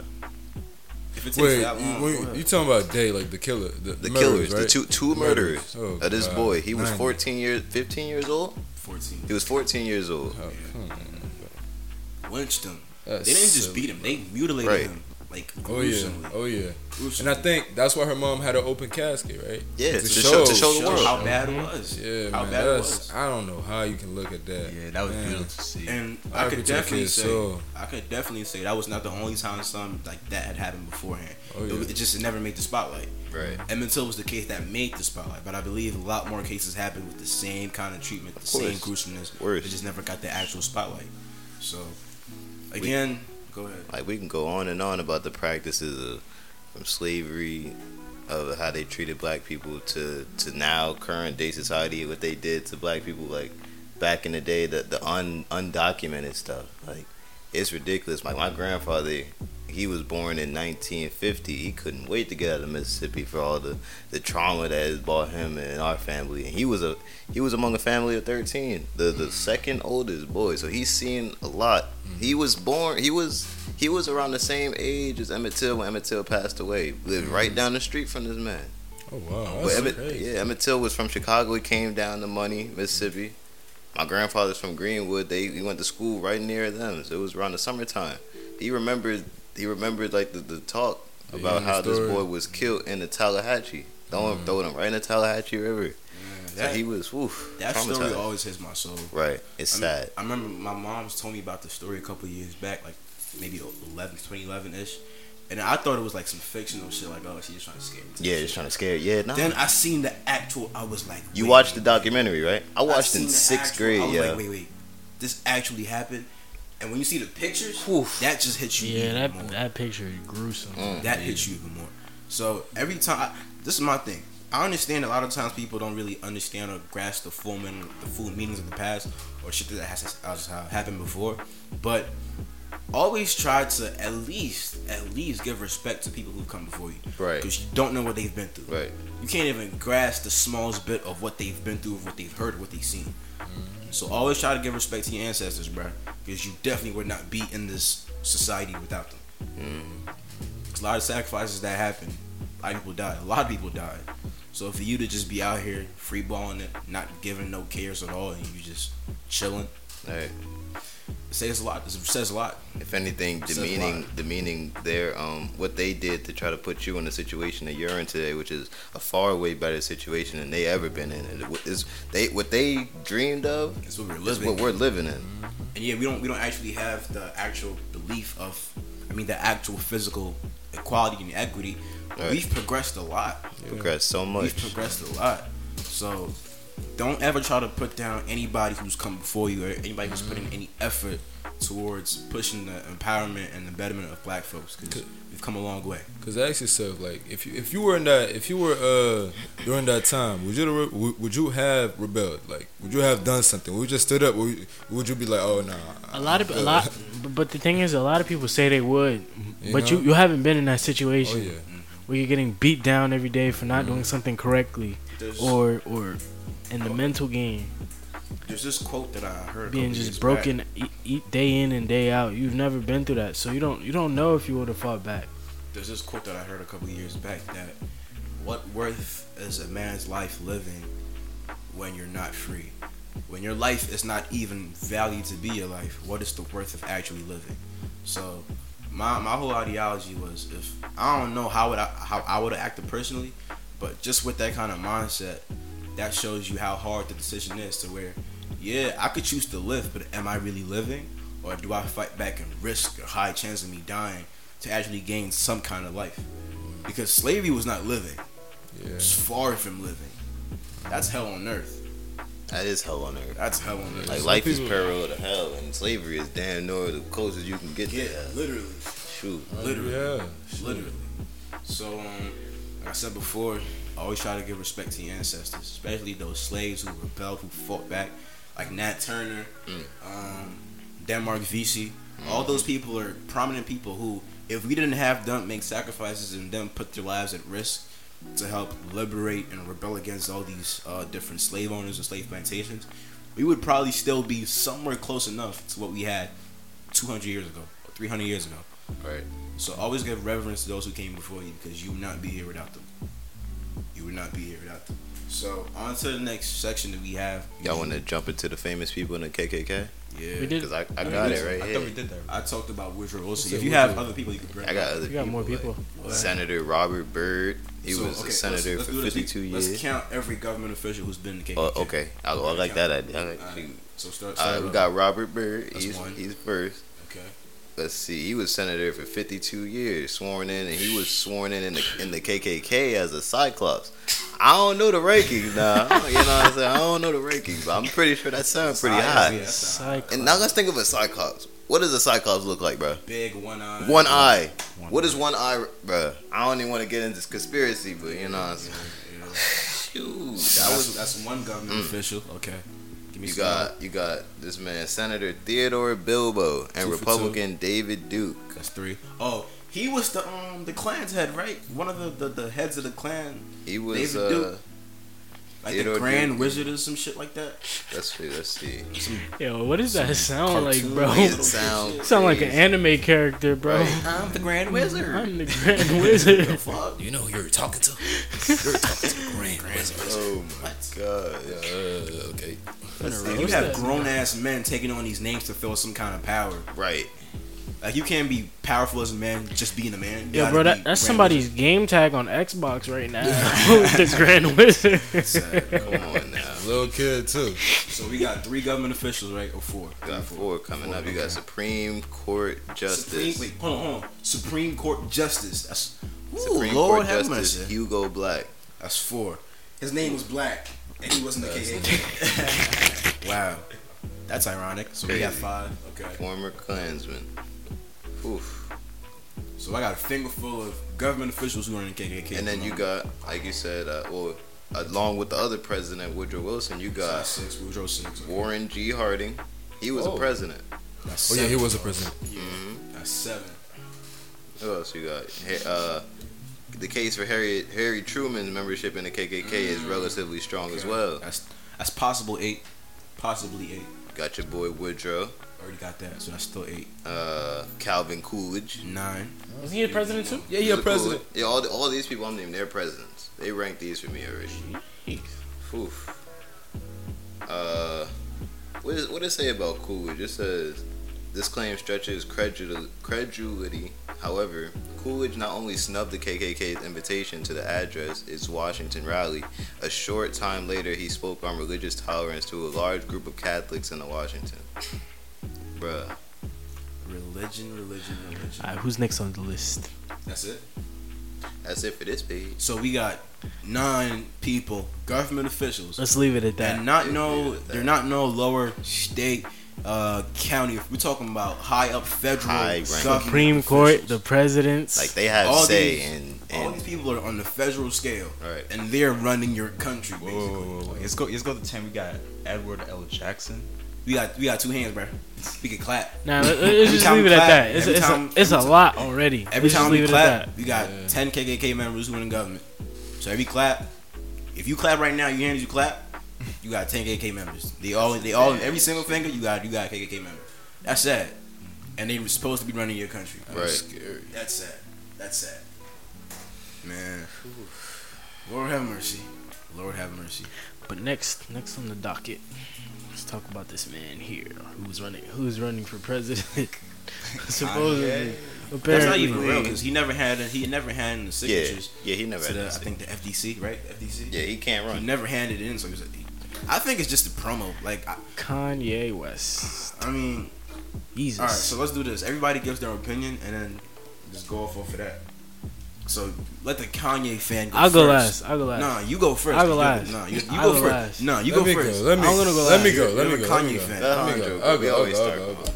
If it takes Wait, long, you, wait, you talking about Day, like the killer, the, The murderers, killers, the right? two two murderers Oh, of this God. boy. He was 90. 14 years, 15 years old. 14. He was 14 years old. Oh, come on. Lynched him. That's They didn't just silly. beat him. They mutilated Right. him. Like Oh yeah, oh yeah. And. I think that's why her mom had an open casket, right? Yeah, To to, show- show, to show the world. how bad it was. Yeah, how man. bad it was. I don't know how you can look at that. Yeah, that was Man. beautiful to see. And I I could could definitely say, soul. I could definitely say that was not the only time something like that had happened beforehand. Oh, it, yeah. it just never made the spotlight. Right. Emmett Till was the case that made the spotlight, but I believe a lot more cases happened with the same kind of treatment, the same course. gruesomeness. Worse. It just never got the actual spotlight. So, again, go ahead. Like we can go on and on about the practices of from slavery of how they treated black people to to now current day society what they did to black people like back in the day the the un, undocumented stuff like it's ridiculous like my grandfather he was born in 1950 he couldn't wait to get out of Mississippi for all the the trauma that has brought him and our family and he was a he was among a family of 13 the the second oldest boy so he's seen a lot mm-hmm. he was born he was he was around the same age as Emmett Till when Emmett Till passed away. Lived right mm-hmm. down the street from this man. Oh wow, Emmett, crazy. yeah, Emmett Till was from Chicago. He came down to Money, Mississippi. My grandfather's from Greenwood. They he went to school right near them. So it was around the summertime. He remembered he remembered like the, the talk Yeah, about the how this boy was killed in the Tallahatchie. Throwing Mhm. throwing him right in the Tallahatchie River. So that, he was that story always hits my soul. Right. It's I mean, sad. I remember my mom's told me about the story a couple of years back, like maybe 11, 2011 ish. And I thought it was like some fictional shit, like, oh, she's just trying to scare me. Yeah, just trying to scare. Yeah, no. Then I seen the actual, I was like, you wait, watched the documentary, right? I I watched seen in sixth actual- grade. I was Yeah. like, wait, wait, this actually happened. And when you see the pictures, Oof. that just hits you. Yeah, even that more. that picture is gruesome. Mm. that hits you even more. So every time, this is my thing. I understand a lot of times people don't really understand or grasp the full meaning, the full meanings of the past or shit that has, has happened before. But always try to at least, at least give respect to people who've come before you, Right. Because you don't know what they've been through. Right. You can't even grasp the smallest bit of what they've been through, of what they've heard, what they've seen. Mm-hmm. So always try to give respect to your ancestors, bro, because you definitely would not be in this society without them. Mm-hmm. There's a lot of sacrifices that happen. A lot of people died. A lot of people died. So for you to just be out here free balling it, not giving no cares at all, and you just chilling, Right. Says a lot. It says a lot. If anything, demeaning demeaning their um what they did to try to put you in the situation that you're in today, which is a far way better situation than they ever been in. And it is they what they dreamed of It's what we're is living. what we're living in. and yeah, we don't we don't actually have the actual belief of, I mean, the actual physical equality and equity. Right. We've progressed a lot. Progressed so much. We've progressed a lot. So don't ever try to put down anybody who's come before you or anybody who's putting any effort towards pushing the empowerment and the betterment of black folks because we've come a long way. Cause ask yourself, like, if you if you were in that if you were uh during that time, would you would, would you have rebelled? Like, would you have done something? Would you just stood up? Would you, would you be like, oh nah? A lot of a lot, but- but the thing is, a lot of people say they would, You but know? you you haven't been in that Oh situation yeah. where you're getting beat down every day for not doing something correctly, There's, or or in the mental game, there's this quote that I heard being just broken e- e- day in and day out. You've never been through that, so you don't you don't know if you would have fought back. There's this quote that I heard a couple years back that what worth is a man's life living when you're not free? When your life is not even valued to be your life, what is the worth of actually living? So my my whole ideology was if I don't know how would I how I would have acted personally, but just with that kind of mindset, that shows you how hard the decision is to where yeah, I could choose to live, but am I really living? Or do I fight back and risk a high chance of me dying to actually gain some kind of life? Because slavery was not living. Yeah. It's far from living. That's hell on earth. That is hell on earth. That's hell on earth. Like Some life is people- parallel to hell, and slavery is damn near the closest you can get yeah, to hell. literally. Shoot. Literally. Yeah. Literally. So, um, like I said before, always try to give respect to your ancestors, especially those slaves who rebelled, who fought back, like Nat Turner, um, Denmark Vesey. All those people are prominent people who, if we didn't have them make sacrifices and them put their lives at risk to help liberate and rebel against all these uh, different slave owners and slave plantations, we would probably still be somewhere close enough to what we had 200 years ago or 300 years ago. Right. So always give reverence to those who came before you because you would not be here without them. You would not be here without them. So on to the next section that we have. Y'all want to jump into the famous people in the KKK? Yeah. We did. Because I, I mean, got we- it right I here. thought we did that. I talked about Woodrow Wilson. said If you have other people, you can bring. I got other You got more like people. Senator Robert Byrd. He So, was okay, a senator let's- let's for do this. 52 Let's years. count every government official who's been in the KKK. Oh, okay, I, I like that idea. I like, All right. shoot. So start. All right, start we uh, got Robert Byrd. That's He's one. he's first. Okay. Let's see. He was senator for 52 years, sworn in, and he was sworn in in the, in the KKK as a Cyclops. I don't know the rankings now. You know what I'm saying? I don't know the rankings, but I'm pretty sure that sounds pretty high. yeah. That's a Cyclops. And now let's think of a Cyclops. What does a Cyclops look like, bro? Big one eye. One eye. One What is one eye, bro? I don't even want to get into this conspiracy, but you know what I'm saying? Shoot, That that was was. that's one government mm. official. Okay. You some got you got this man, Senator Theodore Bilbo, and Two Republican David Duke. That's three. Oh, he was the um the Klan's head, right? One of the, the, the heads of the Klan, He was David uh, Duke. Like Theodore the Grand Duke. Wizard or some shit like that. let's see, let's see. Yo, what does that sound like, bro? It sound *laughs* Sound like an anime character, bro. Right. I'm the Grand Wizard. I'm the Grand Wizard. *laughs* Fuck. You know who you're talking to? *laughs* You're talking to the Grand Wizard. Oh my god. Uh, okay. And you have grown ass men taking on these names to fill some kind of power. Right. Like you can't be powerful as a man just being a man. You Yo, gotta bro, that, that's Grand somebody's game tag on Xbox right now. *laughs* *laughs* this Grand Wizard. Wizard. Come on now. Little kid too. so we got three government officials, right? Or four? We got four coming up. You got Supreme Court Supreme, Justice. wait, hold on, hold on. Supreme Court Justice. That's ooh, Supreme Lord Court have Justice mercy. Hugo Black. That's four. His name was Black, and he wasn't the KKK. *laughs* wow, that's ironic. So we got five. Okay. Former Klansman. Oof. So I got a finger full of government officials who are in the KKK. And then you got, like you said, uh, well, along with the other president, Woodrow Wilson, you got got six. Woodrow six. Okay. Warren G. Harding. He was Oh. a president. That's Oh yeah, he was a president. hmm That's seven. Who else you got? Uh, the case for Harry Harry Truman's membership in the KKK is relatively strong as well. That's that's possible eight. Possibly eight. Got your boy Woodrow, Already got that, so that's still eight. uh, Calvin Coolidge. Nine. Was he a president too? Yeah, He's yeah, a president. Coolidge. Yeah, all, the, all these people I'm naming, they're presidents. They ranked these for me already. Oof. Uh, what, is, what does it say about Coolidge? It says this claim stretches credul- credulity. However, Coolidge not only snubbed the KKK's invitation to the address its Washington rally, a short time later he spoke on religious tolerance to a large group of Catholics in Washington. Bruh, Religion, religion, religion. Alright, who's next on the list? That's it. that's it for this page. So we got nine people, government officials, Let's leave it at that. and not Yeah, no, leave it at they're not no lower state, uh, county. We're talking about high up federal High rank. government Supreme Court, the presidents. Like they have All say these- in, All these people are on the federal scale, Right. and they're running your country. Whoa, whoa, whoa, whoa. Let's go. Let's go to ten. We got Edward L. Jackson. We got we got two hands, bro. We can clap. Nah, *laughs* let, us just time leave we it at that. It's, it's, time- a, it's a lot already. Every Let's just time we leave it clap, at that. we got Yeah. ten KKK members who in the government. So every clap, if you clap right now, your hands you clap, you got ten KKK members. They all, they all, every single finger, you got, you got a KKK member. That's sad, and they were supposed to be running your country. Right. Scary. That's sad. That's sad. Man, Lord have mercy. Lord have mercy. But next, next on the docket, let's talk about this man here who's running, who's running for president. *laughs* Ah, Supposedly, That's apparently, not even real because he never had, he never had the yeah, signatures yeah, yeah he never to had the, I think the FDC, right? FDC. Yeah, he can't run. He never handed it in, so he was, I think it's just a promo. Like, I, Kanye West. I mean, Jesus. all right. So let's do this. Everybody gives their opinion, and then just go off of that. So let the Kanye fan go I'll go first. last. I'll go last. Nah, you go first. I'll go last. No, you, you I'll go go first. last. No, you let go me first. go. Let me. I'm gonna go last. Let me last. go. You're Let me a go. Let me Kanye go. fan. Let me go. joke. I'll We go. I'll always go. I'll start go. I'll going. go.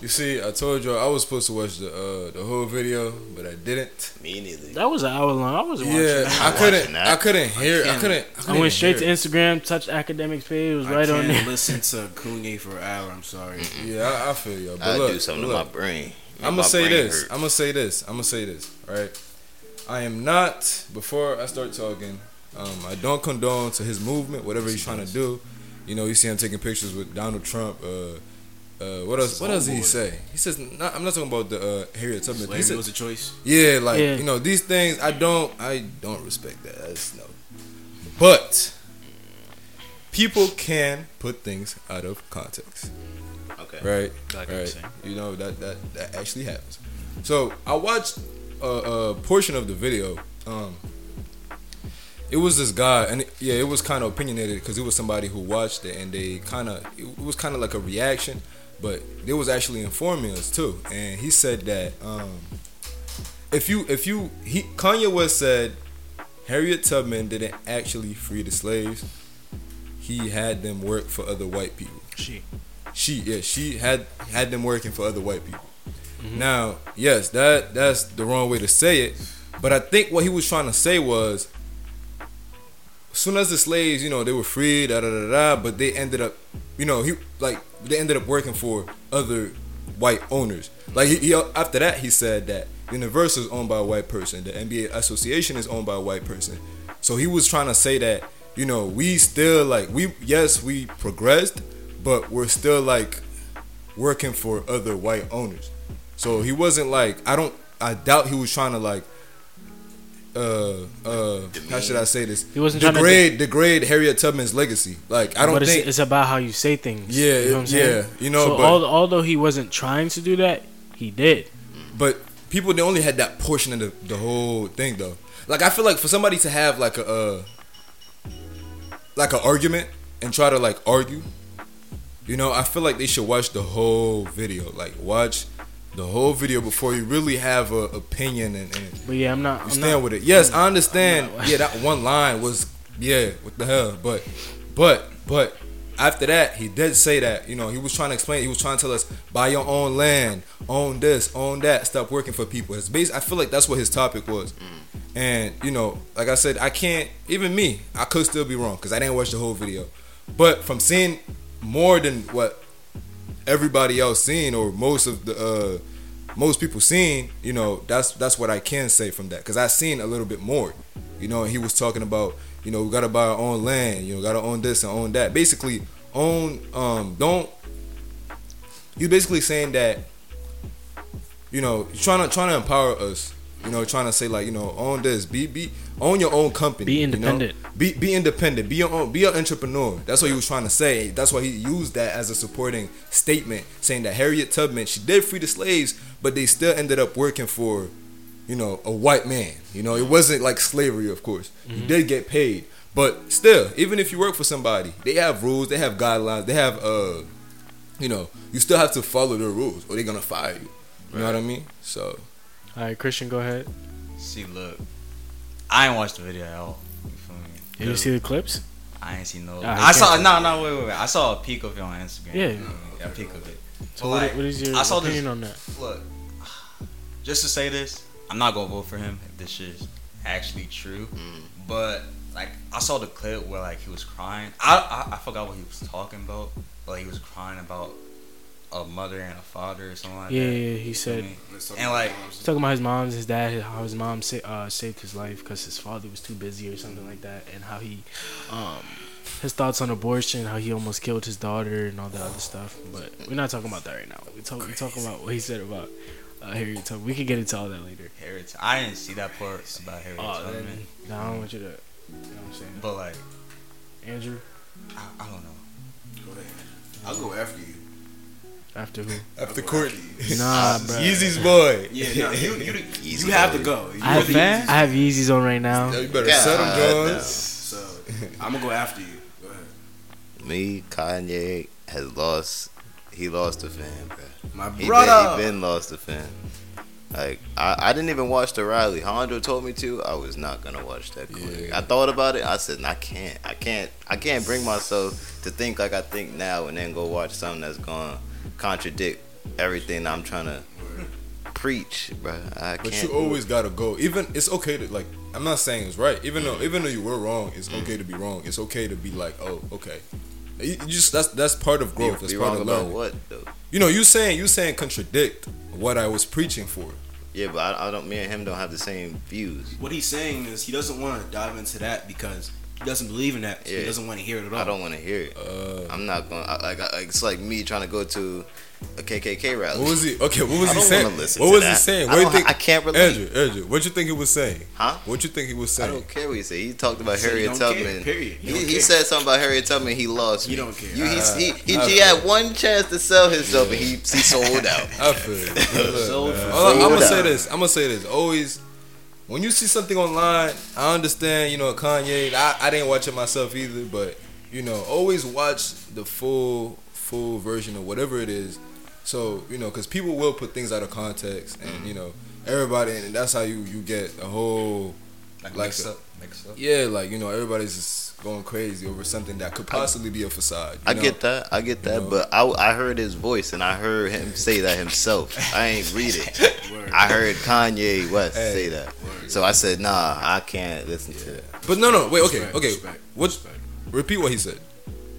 You see, I told you I was supposed to watch the uh, the whole video, but I didn't. Me neither. That was an hour long. I wasn't Yeah, watching. I couldn't. I couldn't hear. I can't- couldn't. I, I couldn't went straight to. Instagram, touched academics page, it was right on can't there. listen to Kanye for an hour. I'm sorry. Yeah, I, I feel you. But I look, do something look, to my brain. I'm gonna say this. I'm gonna say this. I'm gonna say this. Right. I am not. Before I start talking, um, I don't condone to his movement, whatever he's trying to do. You know, you see him taking pictures with Donald Trump. Uh, uh, what else? What else did he say? He says, not, "I'm not talking about the uh, Harriet Tubman." He said, was a choice. Yeah, like Yeah. you know these things. I don't. I don't respect that. That's no. but people can put things out of context. Okay. Right. Like right. You know that that that actually happens. So I watched a, a portion of the video. Um, it was this guy, and it- yeah, it was kind of opinionated because it was somebody who watched it, and they kind of it was kind of like a reaction, but they was actually informing us too. And he said that um, if you if you he Kanye West said Harriet Tubman didn't actually free the slaves, he had them work for other white people She. she yeah she had had them working for other white people Mm-hmm. now yes that that's the wrong way to say it but i think what he was trying to say was as soon as the slaves you know they were freed da da da da but they ended up you know he like they ended up working for other white owners. Like he, he after that he said that the universal is owned by a white person the nba association is owned by a white person. So he was trying to say that you know we still like we yes we progressed but we're still like working for other white owners so he wasn't like i don't i doubt he was trying to like uh uh how should i say this He wasn't trying to degrade degrade harriet tubman's legacy like i don't but think it's, it's about how you say things. Yeah, you know what I'm saying? yeah, you know, So but- al- although he wasn't trying to do that, he did. But people they only had that portion of the, the whole thing though. Like I feel like for somebody to have like a uh, like an argument and try to like argue, you know, I feel like they should watch the whole video. Like watch the whole video before you really have a opinion and, and But yeah, I'm not. you I'm stand not with it. Yes, I understand. I'm not- yeah, that one line was yeah, what the hell? But but but after that, he did say that, you know, he was trying to explain, he was trying to tell us buy your own land, own this, own that, stop working for people. It's base I feel like that's what his topic was. Mm. And, you know, like I said, I can't even me, I could still be wrong cuz I didn't watch the whole video. But from seeing more than what everybody else seen or most of the uh most people seen, you know, that's that's what I can say from that because I seen a little bit more. You know, he was talking about, you know, we gotta buy our own land, you know, gotta own this and own that. Basically, own um don't. You basically saying that, you know, trying to trying to empower us. You know, trying to say like, you know, own this, be be own your own company, Be you know? independent. Be be independent. Be your own. Be an entrepreneur. That's what he was trying to say. That's why he used that as a supporting statement, saying that Harriet Tubman she did free the slaves, but they still ended up working for, you know, a white man. You know, it wasn't like slavery, of course. You did get paid, but still, even if you work for somebody, they have rules. They have guidelines. They have uh, you know, you still have to follow their rules, or they're gonna fire you. You know what I mean? So All right, Christian, go ahead. See, look, I ain't watched the video at all. You feel me? Did you see the clips? I ain't seen no. Ah, I saw no, no, wait, wait, wait. I saw a peek of it on Instagram. Yeah. You feel me? a peek of it. So what, like, what is your I saw this- opinion on that? Look, *sighs* just to say this, I'm not gonna vote for him if this shit is actually true. But like, I saw the clip where like he was crying. I, I I forgot what he was talking about, but he was crying about a mother and a father or something like Yeah, that. yeah, he said. feel me? And like, He's talking about his mom's, his dad, how his mom sa- uh, saved his life because his father was too busy or something like that, and how he, um, his thoughts on abortion, how he almost killed his daughter and all that other stuff. But we're not talking about that right now. We talk, we're talking about what he said about uh, Harriet Tubman. We can get into all that later. Harriet, I didn't see that part about Harriet Oh, Tubman, then, no, I don't want you to. You know what I'm saying? but like, Andrew, I, I don't know. Go ahead. I'll go after you. After who? after I'll court. Nah, *laughs* bro. Yeezy's boy. Yeah, no, you you, you, *laughs* you have to go. You I have, really- I have Yeezys on right now. You better God set him, damn. Jones. So I'm gonna go after you. Go ahead. Me, Kanye has lost. He lost a fan, bro. My He been, he been lost a fan. Like I, I didn't even watch the rally. Hondo told me to. I was not gonna watch that. Quick. Yeah. I thought about it. I said I can't. I can't. I can't bring myself to think like I think now and then go watch something that's gonna contradict everything I'm trying to preach, bro. I can't. But you always it. gotta go. Even it's okay to like. I'm not saying it's right. Even though even though you were wrong, it's Mm. okay to be wrong. It's okay to be like, oh, okay. You, you just that's that's part of be, growth. That's be part wrong of about learning. what though. You know, you saying you saying contradict what I was preaching for. Yeah, but I, I don't. Me and him don't have the same views. What he's saying is he doesn't want to dive into that because he doesn't believe in that. So Yeah. He doesn't want to hear it at all. I don't want to hear it. Uh, I'm not going. to Like, I, it's like me trying to go to a KKK rally. What was he? Okay, what was I he saying? What to was he saying? I What do you think? I can't relate. Andrew, Andrew, what you think he was saying? Huh? What you think he was saying? I don't care what he said. He talked about Said Harriet don't care, Tubman. period. He He, don't he care. said something about Harriet Tubman. He lost. You me. don't care. You, he, Uh, he, he, he had one chance to sell himself, and he he sold out. I feel it. *laughs* Look, Sold man. for All I- I'm gonna say this. I'm gonna say this. Always, when you see something online, I understand. You know, Kanye. I, I didn't watch it myself either, but you know, always watch the full full version of whatever it is. So you know, because people will put things out of context, and mm-hmm. you know, everybody, and that's how you you get a whole Like, Like mix a- up, mix up. yeah, like you know, everybody's just going crazy over something that could possibly be a facade. you I know? get that. I get that. know. But I, I heard his voice, and I heard him say that himself. I ain't read it. Word. I heard Kanye West Hey. say that. So I said, nah, I can't listen to that. But no, no, wait, okay, Respect, okay. respect, What? respect. Repeat what he said.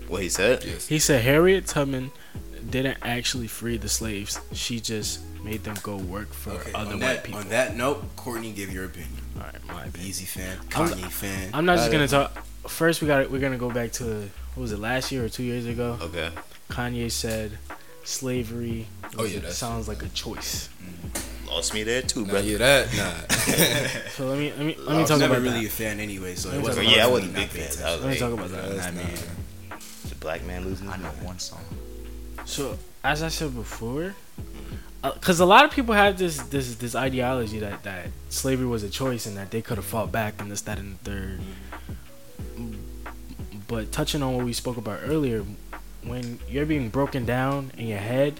What he said? Yes. He said Harriet Tubman didn't actually free the slaves. She just made them go work for Okay, other white that, people. on that note, Courtney, give your opinion. All right, my opinion. Yeezy fan, I'm- Kanye fan. I'm not just gonna talk. First, we got we're gonna go back to what was it last year or two years ago? Okay. Kanye said slavery. Oh, yeah, that's sounds like a choice. Mm-hmm. Lost me there too, Nah, bro. yeah, that nah. *laughs* So let me let me let I me was talk never about really that. a fan anyway, so it wasn't. yeah, I wasn't a big pay fan. I was Let me like, talk about that. That's I mean, the black man losing I know one song. So as I said before, mm-hmm. uh, because a lot of people have this this this ideology that that slavery was a choice and that they could have fought back and this that and the third. Mm-hmm. But touching on what we spoke about earlier, when you're being broken down in your head,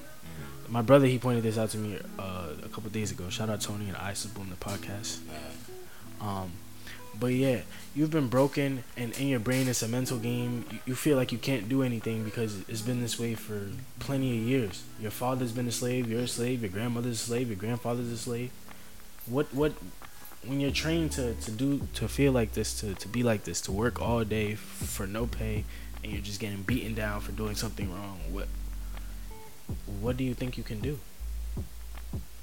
my brother he pointed this out to me uh, a couple days ago. Shout out Tony and Ice Boom the podcast. Um, but yeah, you've been broken, and in your brain it's a mental game. You feel like you can't do anything because it's been this way for plenty of years. Your father's been a slave, you're a slave, your grandmother's a slave, your grandfather's a slave. What what when you're trained to, to do to feel like this, to, to be like this, to work all day for no pay, and you're just getting beaten down for doing something wrong. What what do you think you can do?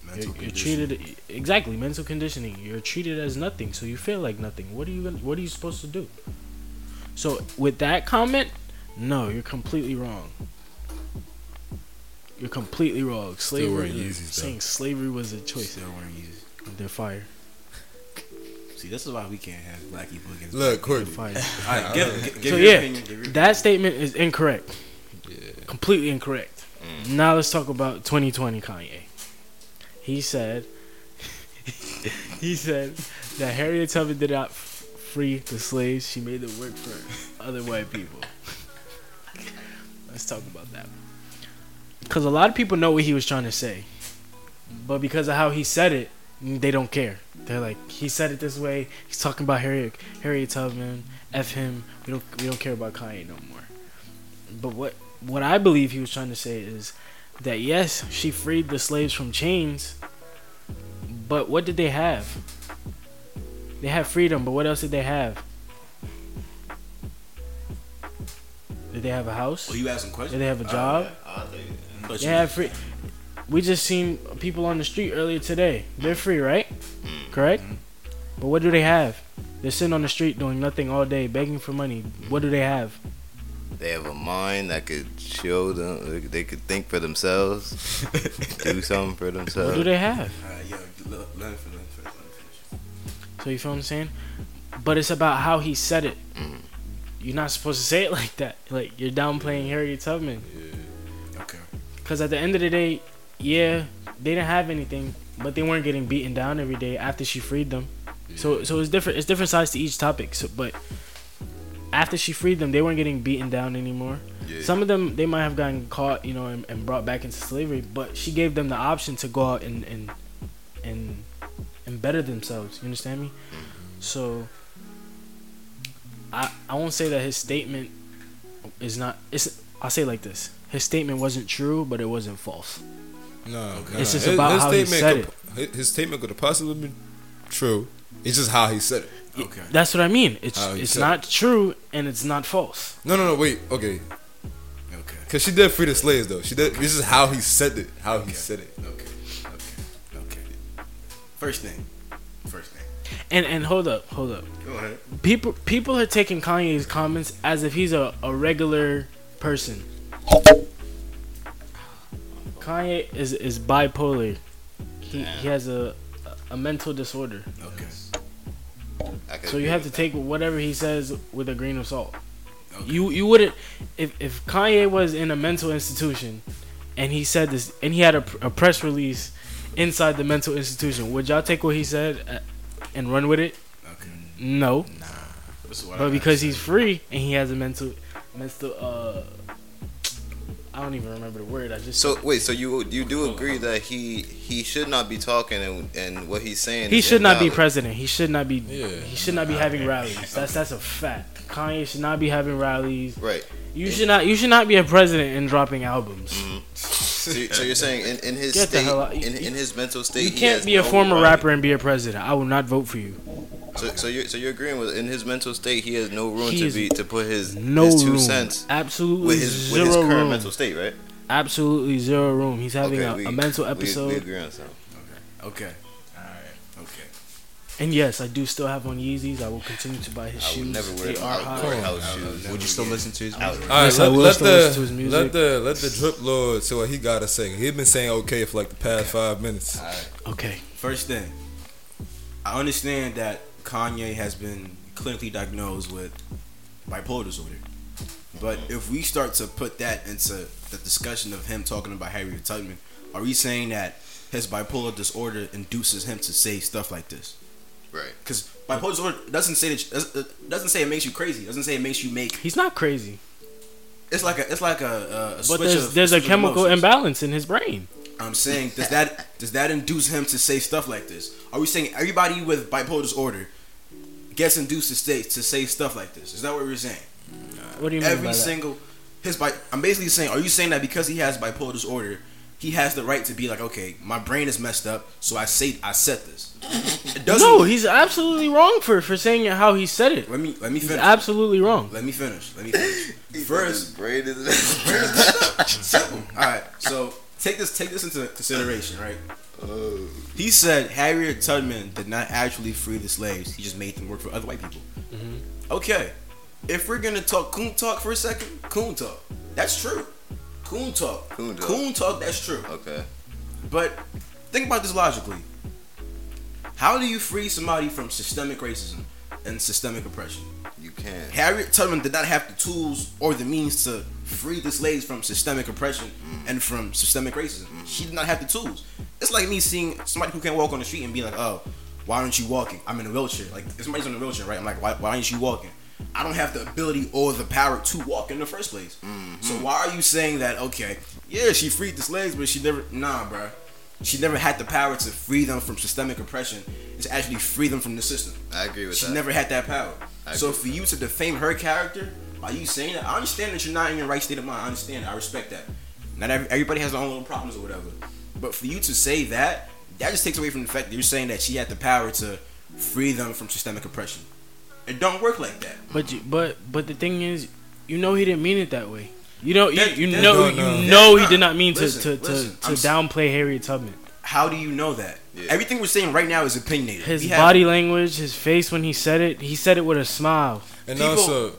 Mental You're, you're treated exactly mental conditioning. You're treated as nothing, so you feel like nothing. What are you gonna, What are you supposed to do? So with that comment, no, you're completely wrong. You're completely wrong. Slavery, saying slavery was a choice. Still wearing Yeezys. They're fire. See, this is why we can't have black people against. Look, Courtney. *laughs* All right, give, give, give So, your yeah, opinion. Give your That statement is incorrect. Yeah. Completely incorrect. Mm. Now let's talk about 2020 Kanye. He said *laughs* he said that Harriet Tubman did not free the slaves. She made them work for other white people. let's talk about that. Because a lot of people know what he was trying to say, but because of how he said it, they don't care. They're like, he said it this way. He's talking about Harriet Harriet Tubman. F him. We don't we don't care about Kanye no more. But what what I believe he was trying to say is that yes, she freed the slaves from chains, but what did they have? They had freedom, but what else did they have? Did they have a house? Oh, you asking questions? Did they have a job? I thought They have free. We just seen people on the street earlier today. They're free, right? Correct. But what do they have? They're sitting on the street doing nothing all day, begging for money. What do they have? They have a mind that could show them. They could think for themselves, *laughs* do something for themselves. What do they have? So you feel what I'm saying? But it's about how he said it. Mm. You're not supposed to say it *laughs* like that. Like you're downplaying Harriet Tubman. Okay. Because at the end of the day, yeah, they didn't have anything, but they weren't getting beaten down every day after she freed them. So so it's different. It's different sides to each topic. So but after she freed them, they weren't getting beaten down anymore. Yeah. Some of them they might have gotten caught, you know, and, and brought back into slavery. But she gave them the option to go out and and and and better themselves. You understand me? So I I won't say that his statement is not. It's I'll say it like this: his statement wasn't true, but it wasn't false. No, Okay. no. It's just his, about his how he statement said could, His, his statement could have possibly been true. It's just how he said it. Okay. That's what I mean. It's it's said not true and it's not false. No, no, no. Wait. Okay. Okay. Cause she did free the slaves though. She did. This is how he said it. How Okay. he said it. Okay. Okay. Okay. First thing. First thing. And and hold up, hold up. Go ahead. People people are taking Kanye's comments as if he's a, a regular person. Kanye is is bipolar. He he has a a mental disorder. Okay. So you have to with take whatever he says with a grain of salt. Okay. You you wouldn't if if Kanye was in a mental institution and he said this and he had a, a press release inside the mental institution, would y'all take what he said uh, and run with it? Okay. No, This is what I but because he's free and he has a mental mental uh I don't even remember the word. I just So wait, so you you do agree that he he should not be talking and and what he's saying? he is should not be president. He should not be. Yeah. He should not be having rallies. That's that's a fact. Kanye should not be having rallies. Right. You should not. You should not be a president and dropping albums. Mm-hmm. So, you- so you're saying in, in his Get state, in, in his mental state, You he can't has be a no former right- rapper and be a president. I will not vote for you. So, so you're so you're agreeing with in his mental state, he has no room He to be to put his No his two room. cents Absolutely with his zero with his current room. mental state, right? Absolutely zero room. He's having a, we- a mental we- episode. We, agree on something. Okay. All right. Okay. And yes, I do still have on Yeezys. I will continue to buy his I shoes. would never wear they are I would hot. wear house I would shoes. Would you still get- listen to his music? All right, Yes, I let, will let still the listen to his music. let the let the drip lord see what he gotta say. he's been saying okay for like the past five minutes. Okay. First thing, I understand that Kanye has been clinically diagnosed with bipolar disorder. But if we start to put that into the discussion of him talking about Harriet Tubman, are we saying that his bipolar disorder induces him to say stuff like this? Right. Because bipolar disorder doesn't say that doesn't- uh, doesn't say it makes you crazy. Doesn't say it makes you make. He's not crazy, It's like a it's like a, a, a but there's of, there's a switch of chemical emotions. imbalance in his brain. I'm saying, does that does that induce him to say stuff like this? Are we saying everybody with bipolar disorder gets induced to say to say stuff like this? Is that what we're saying? What do you mean by Every that? single his bi- I'm basically saying, are you saying that because he has bipolar disorder, he has the right to be like, okay, my brain is messed up, so I say I said this. It doesn't. No, he's absolutely wrong for for saying it how he said it. let me let me He's finish. absolutely wrong. let me finish. Let me *laughs* finish. First, brain is *laughs* Simple. All right. So take this take this into consideration, right? He said Harriet Tubman did not actually free the slaves. He just made them work for other white people. Mm-hmm. Okay. If we're gonna talk coon talk for a second, coon talk. That's true. Coon talk. Coon talk. Coon talk. That's true. okay. But think about this logically. How do you free somebody from systemic racism and systemic oppression? You can. Harriet Tubman did not have the tools or the means to free the slaves from systemic oppression mm. and from systemic racism. Mm. She did not have the tools. It's like me seeing somebody who can't walk on the street and being like, "Oh, why aren't you walking? I'm in a wheelchair." Like if somebody's in a wheelchair, right? I'm like, "Why, why aren't you walking?" I don't have the ability or the power to walk in the first place. Mm-hmm. So why are you saying that? Okay, yeah, she freed the slaves, but she never. Nah, bruh. She never had the power to free them from systemic oppression. It's actually free them from the system. I agree with She that. She never had that power. I So for you to defame her character by you saying that, I understand that you're not in your right state of mind. I understand. I respect that. Not every, everybody has their own little problems or whatever. But for you to say that, that just takes away from the fact that you're saying that she had the power to free them from systemic oppression. It don't work like that. But you, but but the thing is, you know he didn't mean it that way. You know you, That- you that- know No, you know he did not mean listen, to to to, listen, to I'm downplay Harriet Tubman. How do you know that? Yeah. Everything we're saying right now is opinionated. His We have- body language, his face when he said it, he said it with a smile. And People- also,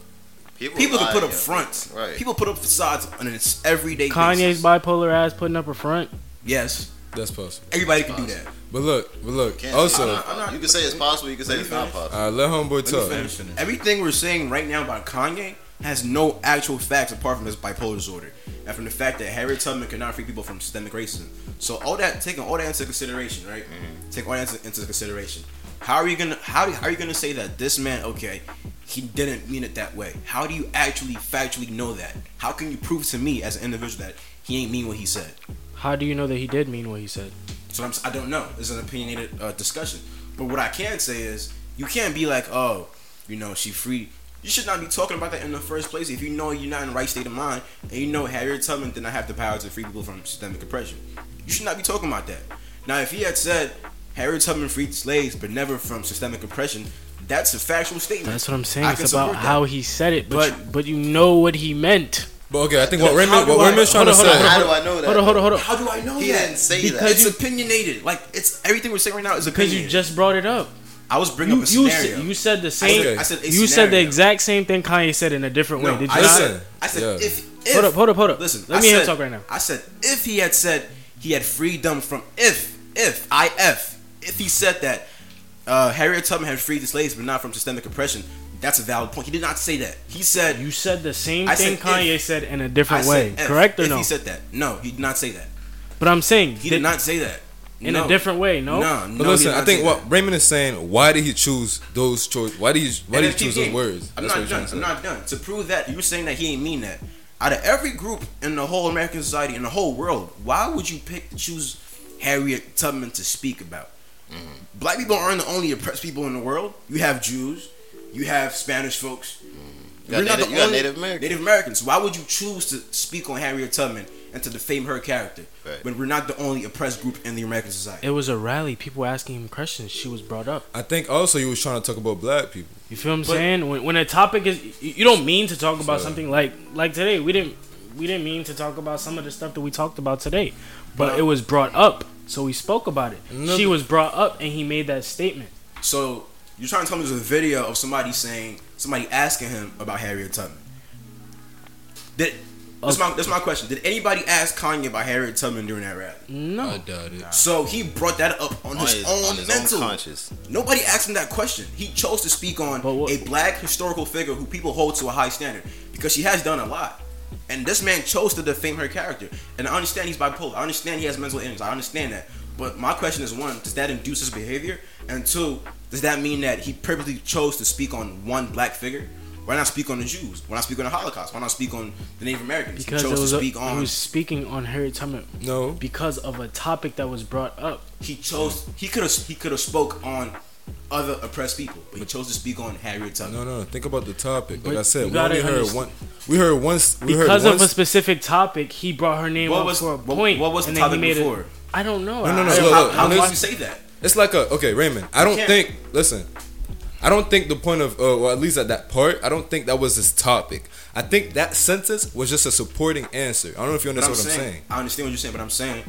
People can lie, put up yeah. fronts. Right. People put up facades on an everyday Kanye's basis. bipolar ass putting up a front. Yes, that's possible. everybody can do that. But look, but look. Can't- Also, I'm not- I'm not- you can say it's possible. You can say it's not possible. right, let homeboy Let talk. finish. finish. Everything we're saying right now about Kanye has no actual facts apart from his bipolar disorder and from the fact that Harriet Tubman cannot free people from systemic racism. So all that, taking all that into consideration, right? Take all that into, into consideration. How are you gonna how, how are you gonna say that this man, okay, he didn't mean it that way? How do you actually factually know that? How can you prove to me as an individual that he ain't mean what he said? How do you know that he did mean what he said? So I'm, I don't know. It's an opinionated uh, discussion. But what I can say is, you can't be like, oh, you know, she free. You should not be talking about that in the first place if you know you're not in the right state of mind and you know Harriet Tubman did not have the power to free people from systemic oppression. You should not be talking about that. Now, if he had said Harriet Tubman freed slaves but never from systemic oppression, that's a factual statement. That's what I'm saying. I It's can about support that. how he said it, but But- you, but you know what he meant. But okay, I think what How Raymond, do what I- Raymond's trying to hold on, hold say. How do I know that? Hold on, hold on, hold on. How do I know He that? didn't say Because that. It's opinionated. Like it's everything we're saying right now is opinionated. Because you just brought it up. I was bringing You up a you scenario. said, you said the same. Okay. I said a you said the exact same thing Kanye said in a different way. Did you I not? said, I said yeah. if, if Hold up, hold up, hold up. Listen, Let I me hear him said- talk right now. I said if he had said he had freedom from if if if if he said that uh, Harriet Tubman had freed the slaves, but not from systemic oppression. That's a valid point. He did not say that. He said You said the same I thing Kanye if. said in a different said way, if. correct or if no? He said that. No, he did not say that. but I'm saying He did- did not say that. In No. a different way. No, No, no. But listen, I think what that. Raymond is saying, why did he choose those choice? Why did he why And did he choose keep those words? I'm That's not done. to I'm not done. To prove that you're saying that he ain't mean that. Out of every group in the whole American society, in the whole world, why would you pick choose Harriet Tubman to speak about? Mm-hmm. Black people aren't the only oppressed people in the world. You have Jews, you have Spanish folks. Mm-hmm. You got You're not Native- the you got only- Native Americans. Native Americans. Why would you choose to speak on Harriet Tubman and to defame her character Right. when we're not the only oppressed group in the American society? it was a rally. People were asking him questions. She was brought up. I think also he was trying to talk about black people. You feel what I'm But- saying? When when a topic is, you you don't mean to talk about So- something like like today. We didn't we didn't mean to talk about some of the stuff that we talked about today, but But- it was brought up, so we spoke about it. Another- She was brought up, and he made that statement. So you're trying to tell me there's a video of somebody saying somebody asking him about Harriet Tubman. Did that's my that's my question. Did anybody ask Kanye about Harriet Tubman during that rap? No, I doubt it. So he brought that up on, On his, his, own on his mental. own conscious. Nobody asked him that question. He chose to speak on what- a black historical figure who people hold to a high standard because she has done a lot. And this man chose to defame her character. And I understand he's bipolar. I understand he has mental illness. I understand that. But my question is one, does that induce his behavior? And two, does that mean that he purposely chose to speak on one black figure? Why not speak on the Jews? Why not speak on the Holocaust? Why not speak on the Native Americans? because he chose was to a, speak he was speaking on Harriet Tubman No. because of a topic that was brought up. he chose. He could have. He could have spoke on other oppressed people, but he chose to speak on Harriet Tubman. No, no. Think about the topic. Like But I said, we only heard understand- one. We heard once. We Because heard of a specific topic, he brought her name What up was- for a what- point. what was the and then he topic before? I don't know. No, no, no, I- So look, how, how when did you say that? It's like a okay, Raymond. I don't can't- think. Listen, I don't think the point of, uh, well, at least at that part, I don't think that was his topic. I think that sentence was just a supporting answer. I don't know if you But I'm understand saying, what I'm saying. I understand what you're saying, but I'm saying,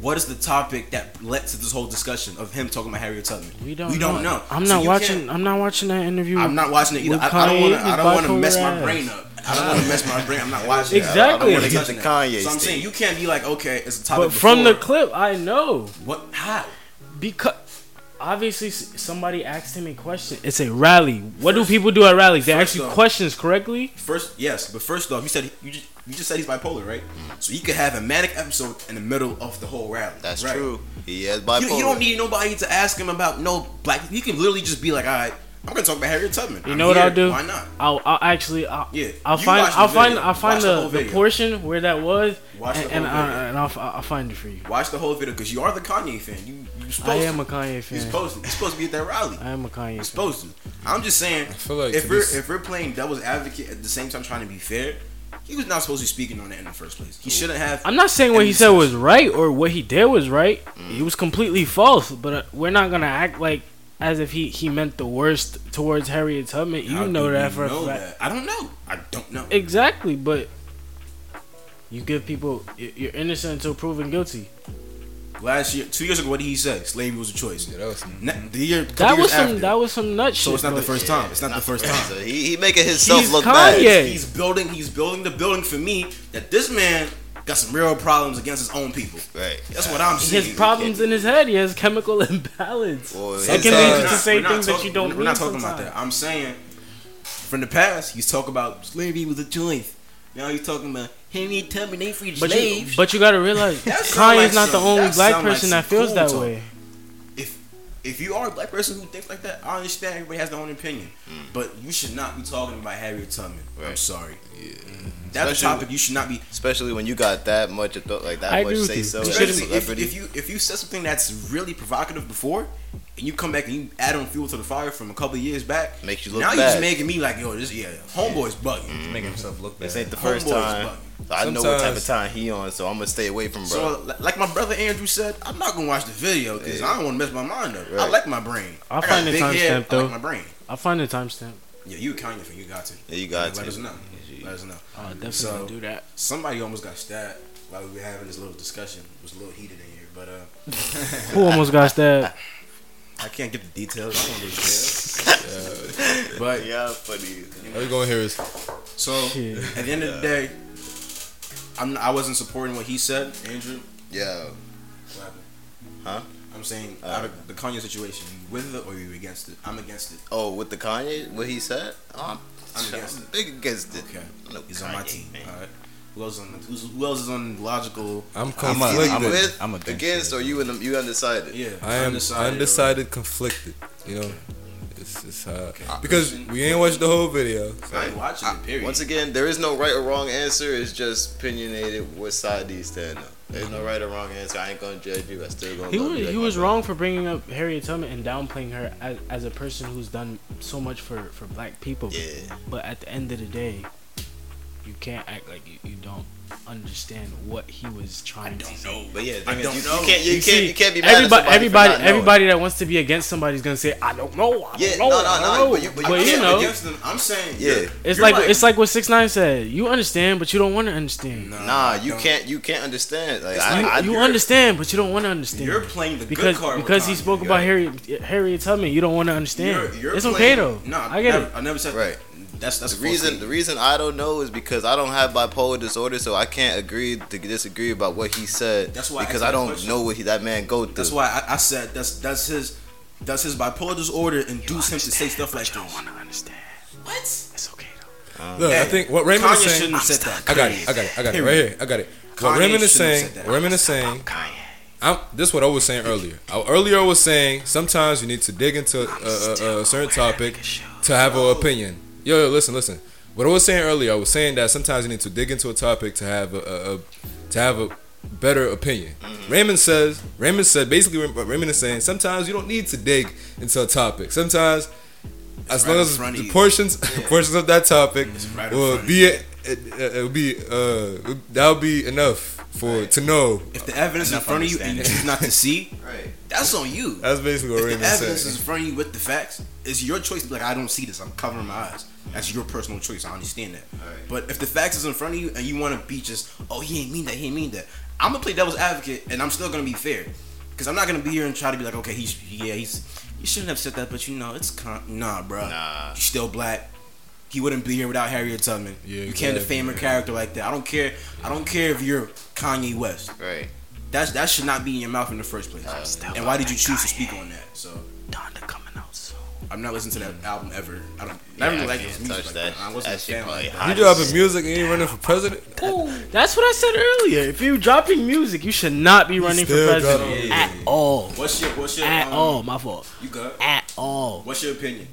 what is the topic that led to this whole discussion of him talking about Harriet Tubman? We don't. We don't know. I'm So not watching. I'm not watching that interview. I'm not watching it either. I, I don't want to. I don't want to mess my brain up. I don't want to mess my brain. I'm not watching. it. I Exactly. I don't wanna Wanna get the. Kanye So I'm state. saying you can't be like, okay, it's a topic. But from the clip, I know what? How? because obviously somebody asked him a question. It's a rally. What do people do at rallies? They ask you off- questions correctly. First, yes, but first off, you said you just you just said he's bipolar, right? So he could have a manic episode in the middle of the whole rally. That's right? true. He has You, bipolar. you don't need nobody to ask him about no black. He can literally just be like, all right, I'm gonna talk about Harriet Tubman. You I'm know what here. I'll do? Why not? I'll, I'll actually, I'll, Yeah, I'll find, the I'll find. I'll find the the, the, portion where that was, Watch the and, whole and, I, video. and I'll, I'll find it for you. Watch the whole video because you are the Kanye fan. You you supposed I am a to. Kanye You're supposed to. You're supposed to be at that rally. I am a Kanye You're fan. supposed to. I'm just saying. feel like if we're if we're playing devil's advocate at the same time trying to be fair, he was not supposed to be speaking on that in the first place. He shouldn't have. I'm not saying what any he said was right or what he did was right. Mm. He was completely false. But uh, we're not gonna act like as if he, he meant the worst towards Harriet Tubman. You How know that you for a fact. that? I don't know. I don't know. Exactly, but you give people you're innocent until proven guilty. Last year, two years ago, what did he say? Slavery was a choice. Yeah, that was. Ne- the year, That was some after. that was some nut shit. so it's not the but- first time. It's not the first time. So he, he making himself He's look Kanye. bad. Yeah. He's building. He's building the building for me that this man got some real problems against his own people. Right. That's what I'm He saying. has problems in his head. He has chemical *laughs* imbalance. Well, That can Sometimes- lead you to not- say we're not things that you don't We're not talking about that. I'm saying from the past, he's talking about slavery was a choice. Now he's talking about Harriet Tubman ain't free But you, slaves. but you gotta realize Kanye's like not the only black sound like person that feels cool that talk. way. if if you are a black person who thinks like that, I understand everybody has their own opinion. Mm. But you should not be talking about Harriet Tubman. I'm sorry. Yeah. That's a topic you should not be. especially when you got that much of th- like that I much agree with say you. so. You shouldn't Especially if, if you if you said something that's really provocative before, and you come back and you add on fuel to the fire from a couple of years back, Makes you look now you're just making me like, yo, this yeah, homeboy's bugging. He's making himself look bad. This ain't the first Homeboy's time. bugging. So I know what type of time he on, so I'm gonna stay away from bro. So, like my brother Andrew said, I'm not gonna watch the video because Yeah. I don't want to mess my mind up. I like my brain. I'll I find a the big head, timestamp, I like though. my brain. I'll find the timestamp. Yeah, you a Kanye fan. You got to. Yeah, you got Let to. us know. Yes, you- Let us know. I'll definitely So- do that. Somebody almost got stabbed while we were having this little discussion. It was a little heated in here, but uh, *laughs* Who almost got stabbed? *laughs* I can't get the details. I don't know the. *laughs* But yeah, funny. All you gonna hear is so Shit. at the end of the day, I'm I wasn't supporting what he said, Andrew. Yeah, What happened? Huh? I'm saying Uh, out of the Kanye situation, you with it or you against it? I'm against it. Oh, with the Kanye, what he said? Oh, I'm, I'm against it. big against it. Okay, No, he's on my team. man. All right. Who else on? Who's, who else is on logical? I'm I'm a- conflicted. I'm a- with, I'm against against, or you and them, you undecided? Yeah, I am undecided. undecided, conflicted. You know, it's, it's uh, Okay. because we ain't watched the whole video. I ain't watching it. Period. Once again, there is no right or wrong answer. It's just opinionated what side do you stand on. There's no right or wrong answer. I ain't gonna judge you. I still gonna He love was you. like he was brother. wrong for bringing up Harriet Tubman and downplaying her as, as a person who's done so much for for black people. Yeah. But at the end of the day, you can't act like you, you don't understand what he was trying to say. But yeah, I is, don't you, know. you can't you, You can't see, you can't be mad everybody, at somebody everybody, for not everybody that wants to be against somebody's gonna say, "I don't know, I don't Yeah, know, no, no, I don't no, know." but you- but But you can't know, against them. I'm saying. Yeah. you're- it's you're like, it's like what Six Nine said. You understand, but you don't want to understand. Nah, you don't. can't you can't understand. Like I, like I, you understand, but you don't want to understand. You're playing the because good card with because he spoke about got it. Harriet Harriet Tubman. You don't want to understand. You're- you're it's okay though. No, I get it. I never said Right. That. That's that's the a false reason the reason I don't know is because I don't have bipolar disorder, so I can't agree to disagree about what he said. That's why I because asked I don't question. know what he, that man go through. That's why I, I said that's that's his does his bipolar disorder induce him to say stuff like I this. I don't want to understand. What? It's okay though. Um, Look, I think what Raymond is saying. shouldn't have said that. I got it. I got it. I got it. Right here. I got it. What Raymond is saying. said that. What Raymond is saying. I'm, this is what I was saying earlier. I, earlier I was saying sometimes you need to dig into a, a, a certain topic to have an opinion. Yo, yo, listen, listen. What I was saying earlier, I was saying that sometimes you need to dig into a topic to have a, a, a to have a better opinion. Raymond says. Raymond said basically what Raymond is saying. Sometimes you don't need to dig into a topic. Sometimes, as right long as the portions *laughs* portions of that topic right will be it, it, will be uh that'll be enough for to know. If the evidence in front of you and you choose not to see, *laughs* right. That's on you. That's basically what If the Raymond evidence is in front of you with the facts, it's your choice to be like, I don't see this. I'm covering my eyes. That's your personal choice. I understand that. Alright. But if the facts is in front of you and you want to be just, oh, he ain't mean that. He ain't mean that. I'm gonna play devil's advocate and I'm still gonna be fair, because I'm not gonna be here and try to be like, okay, he's yeah, he's you shouldn't have said that, but you know, it's con- nah, bro. Nah. You still black. He wouldn't be here without Harriet Tubman. Yeah, you can't exactly, defame her character like that. I don't care. I don't care if you're Kanye West. Right. That's that should not be in your mouth in the first place. Uh, and why did you choose to speak on that? So Donda coming out soon. I'm not listening to that album ever. I don't. Yeah, I really I like can't his music. touch like that. that. I wasn't That a fan like that. You dropping music and you running for president? That's what I said earlier. If you're dropping music, you should not be running for still president dropping at all. What's your What's your At um, all, my fault. You good? At all. What's your opinion?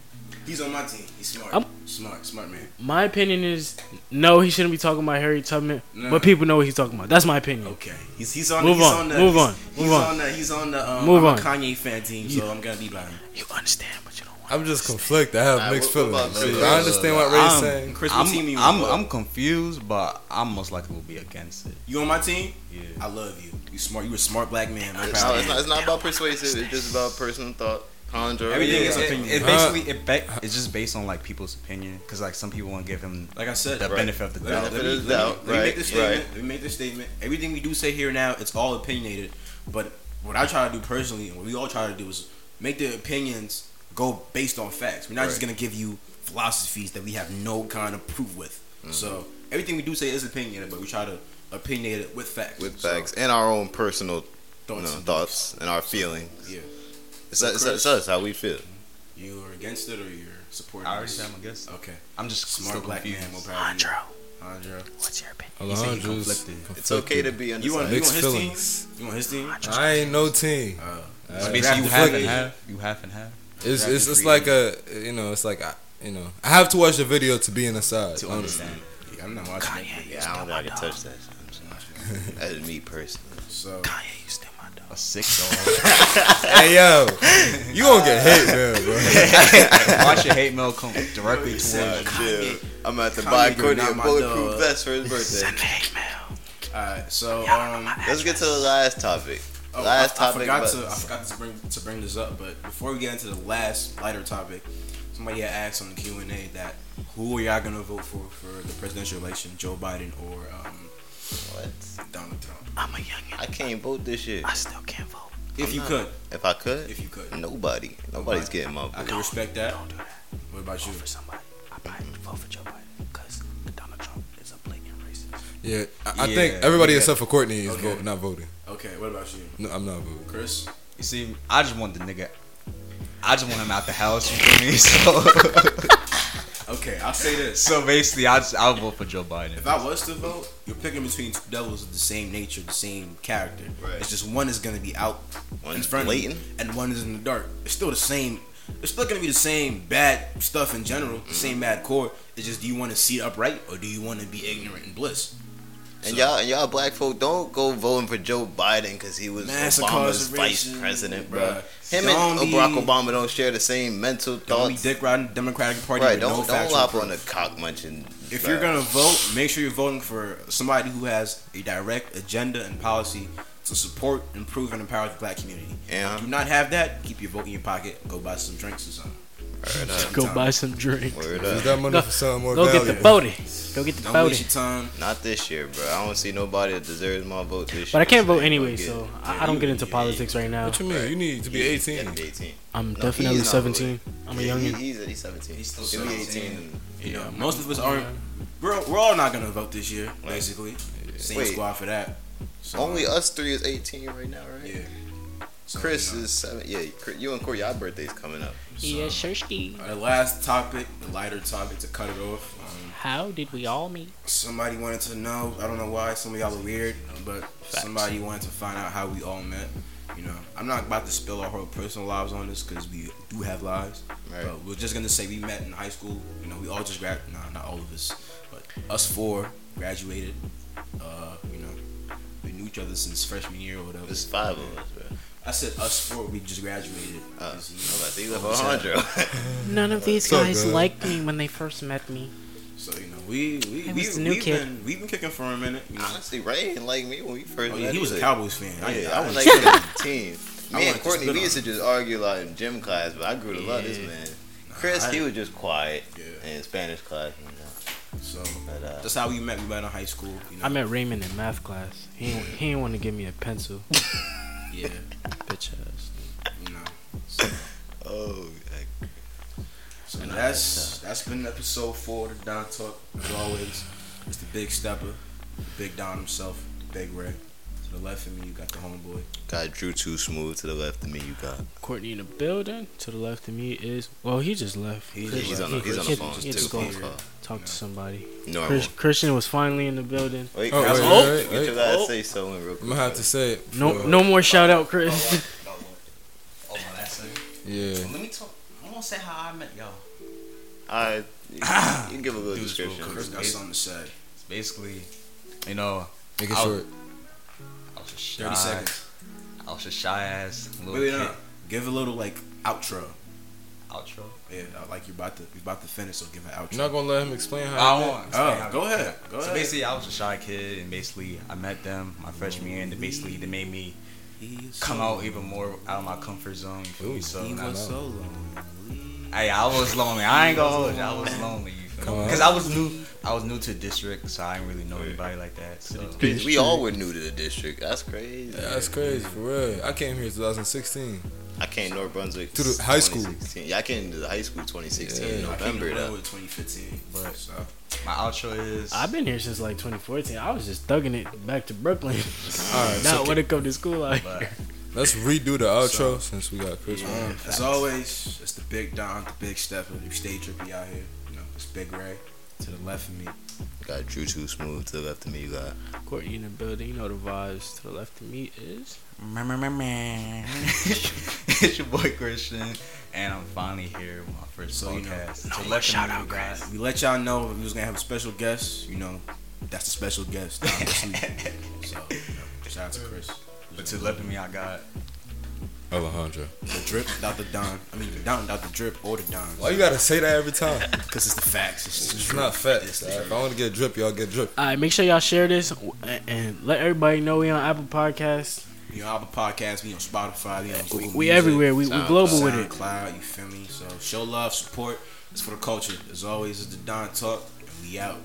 He's on my team. He's smart. I'm- smart, smart man. My opinion is no, he shouldn't be talking about Harry Tubman, No. but people know what he's talking about. That's my opinion. Okay. He's he's on. Move he's on, on the, move he's, on, He's move on. on the. He's on the. Um, Move I'm on. a Kanye fan team, so I'm gonna be by him. You understand, but you don't want. I'm just conflicted. I have Nah, mixed what- what feelings. about I understand what Ray's I'm- saying. Chris, I'm, team you I'm. I'm confused, but I'm most likely will be against it. You on my team? Yeah. I love you. You smart. You a smart black man. I'm It's not, it's, not, it's not about persuasive. It's just about personal thought. Conjure. Everything It, is it, opinion. it Uh, basically it be, it's just based on like people's opinion because like some people want to give him Like I said, the right. benefit of the doubt. let, Benefit me, of the let, me, doubt, let me make this statement. right. Let me make this statement. Everything we do say here now, it's all opinionated. But what I try to do personally, and what we all try to do, is make the opinions go based on facts. We're not just gonna give you philosophies that we have no kind of proof with. Mm-hmm. So everything we do say is opinionated, but we try to opinionate it with facts. with So, facts and our own personal you thoughts know, and thoughts and our feelings. Yeah. It's, So, it's, Chris- it's us how we feel. You are against it or you're supporting? I already said I'm against. it. Okay. I'm just Smart still black confused. man. More power to you. Andro, Andro. what's your opinion? He said Alejandro's conflicted. It's okay to be You want, undecided. you want his feelings. team? You want his team? I ain't no team. Uh, Uh, So basically, you half and half. You half and half. It's it's it's like a you know it's like I, you know I have to watch the video to be in the side. To Um, understand. yeah, I'm not watching it. Kanye, you Yeah, I still don't think my I can touch that. That is me personally. So Kanye, A sick dog. *laughs* Hey yo, you gonna get hate, man, bro. *laughs* Watch your hate mail come directly towards you. chill. I'm gonna have buy you're Courtney a bulletproof dog. vest for his birthday. Send me hate mail. alright, so um, Let's get to the last topic. oh, last I, I topic. forgot but- to I forgot to bring to bring this up, but before we get into the last lighter topic, somebody had asked on the Q and A that who are y'all gonna vote for for the presidential election, Joe Biden or um, what? Donald Trump? I'm a youngin. I can't vote this year. I still can't vote. If you could, If I could, if you could, nobody, nobody's getting my vote. I can respect that. Don't do that. What about you? Vote for somebody. I probably mm-hmm. vote for Joe Biden because Donald Trump is a blatant racist. Yeah, I, I Yeah, think everybody yeah. except for Courtney is Okay. vote, not voting. Okay, what about you, No, I'm not voting. Chris? You see, I just want the nigga. I just want him out the house. You feel me? *laughs* So, *laughs* Okay, I'll say this. so basically, I just, I'll vote for Joe Biden. If I was to vote, you're picking between two devils of the same nature, the same character. Right. It's just one is gonna be out in One's front of you, blatant. and one is in the dark. It's still the same. It's still gonna be the same bad stuff in general, the mm-hmm. same bad core. It's just do you want to see it upright or do you want to be ignorant and bliss? And So- y'all, and y'all black folk, don't go voting for Joe Biden because he was Obama's vice president, bro. bruh. Him Don't and be- Barack Obama don't share the same mental Don't be dick riding Democratic Party. Right? Don't no don't proof. on the cock munching. If you're gonna vote, make sure you're voting for somebody who has a direct agenda and policy to support, improve, and empower the black community. Yeah. If you do not have that, keep your vote in your pocket. Go buy some drinks or something. Word up. Go buy some drinks. Word Use up. that money for something more Go get the valuable. voting. Go get the Don't voting. waste your time. Not this year, bro. I don't see nobody that deserves my vote this year. But I can't so vote anyway, so it. I, I don't get into Yeah, politics right now. What you mean? You need to be 18. be 18. I'm No, definitely he's not 17. I'm a Yeah, he- youngin. he's, he's 17. He's still He'll be 17. 18. You know, most of us aren't. We're, we're all not gonna vote this year, basically. Same Wait. squad for that. So, Only us three is 18 right now, right? Yeah. So, Chris you know. is seven. Yeah, Chris- you and Corey, your birthday's coming up. Yeah, Shirsty. Our last topic, the lighter topic to cut it off. Um, How did we all meet? somebody wanted to know. I don't know why. Some of y'all are weird, but somebody wanted to find out how we all met. You know, I'm not about to spill our whole personal lives on this because we do have lives. Right. But we're just gonna say we met in high school. You know, we all just grad. Nah, not all of us, but us four graduated. Uh, you know, we knew each other since freshman year or whatever. There's five of us, bro. I said us four. We just graduated. Uh, 'cause, you I'm know, about to say you left what we said. Alejandro. *laughs* None of these So guys good. liked me when they first met me. So you know, we we I we was the new we've kid. been we've been kicking for a minute. You know, Honestly, Ray didn't like me when we first oh, met. yeah, he was a. Cowboys fan. I, Yeah, I, I was was like *laughs* the team. I Me wanted and Courtney, we used to just argue like in gym class, but I grew to love this man. Chris, I- he was just quiet Yeah. in Spanish class, you know. So But uh, that's how we met. We met in high school. You know? I met Raymond in math class. He ain't, he didn't want to give me a pencil. *laughs* yeah, Bitch ass. you know. Oh, so, oh, so that's uh, that's been episode four of the Don Talk. As always, it's the Big Stepper, the Big Don himself, Big Ray. To the left of me, you got the homeboy. got Drew too smooth to the left of me. You got Courtney in the building. To the left of me is well, he just left. He Chris- just he's on he- the, he's on he the had- phone he had too. to go Phone call. talk to somebody. Normal. Chris, Christian was finally in the building. Wait, Oh, Chris, wait, oh, wait, get wait. your Oh. say so in real I'm gonna have to say it. No, for- no more shout out, Chris. Oh, *laughs* oh my last name. Yeah. Let me talk. I'm gonna say how I met y'all. I you, *coughs* you can give a little Do description. Chris got something to say. It's basically, you know, Make it I'll- short. I was just shy. Thirty seconds. I was just shy ass little Wait, wait, no. Give a little like outro. Outro. Yeah, uh, like you're about to you're about to finish, so give an outro. You're not gonna let him explain how. I he met? want. Oh, go ahead. Go so ahead. basically, I was a shy kid, and basically, I met them my freshman year, and they basically they made me come out even more out of my comfort zone. You feel me? Ooh, So, He was so lonely. Hey, I was lonely. I ain't gonna hold you. I was lonely. Come on. Because I was new. I was new to the district, so I didn't really know anybody like that. So we all were new to the district. That's crazy. Yeah, that's crazy for real. I came here in 2016. I came to North Brunswick To the high school. Yeah, I came to the high school 2016 Yeah. in I came to November. though. 2015, But- so my outro is. I've been here since like 2014. I was just thugging it back to Brooklyn. All right, Not so when it come to school out But here. *laughs* let's redo the outro So- since we got Chris. On. as always, it's the big Don, the big stepper. You stay trippy out here. You know, it's Big Ray to the left of me. Got Drew too smooth to the left of me. You got Courtney in the building. You know the vibes. To the left of me is my man, *laughs* it's your boy Christian, and I'm finally here with my first So, you know, no So oh, let shout out, know, guys. We let y'all know we was gonna have a special guest. You know, that's a special guest. Don this week. so, you know, shout out to Chris. But to the left of me, I got Alejandro. The drip without the Don. I mean, the Don without the drip or the Don. Why you gotta say that every time? *laughs* Because it's the facts. It's, the It's not facts. It's the dog. drip. If I want to get drip, y'all get drip. All right, make sure y'all share this and, and let everybody know we on Apple Podcasts. We on Apple Podcasts, we on Spotify, we on Google We, Music, we everywhere. We, we global with it. SoundCloud, you feel me? So show love, support. It's for the culture. As always, it's the Don Talk, and we out.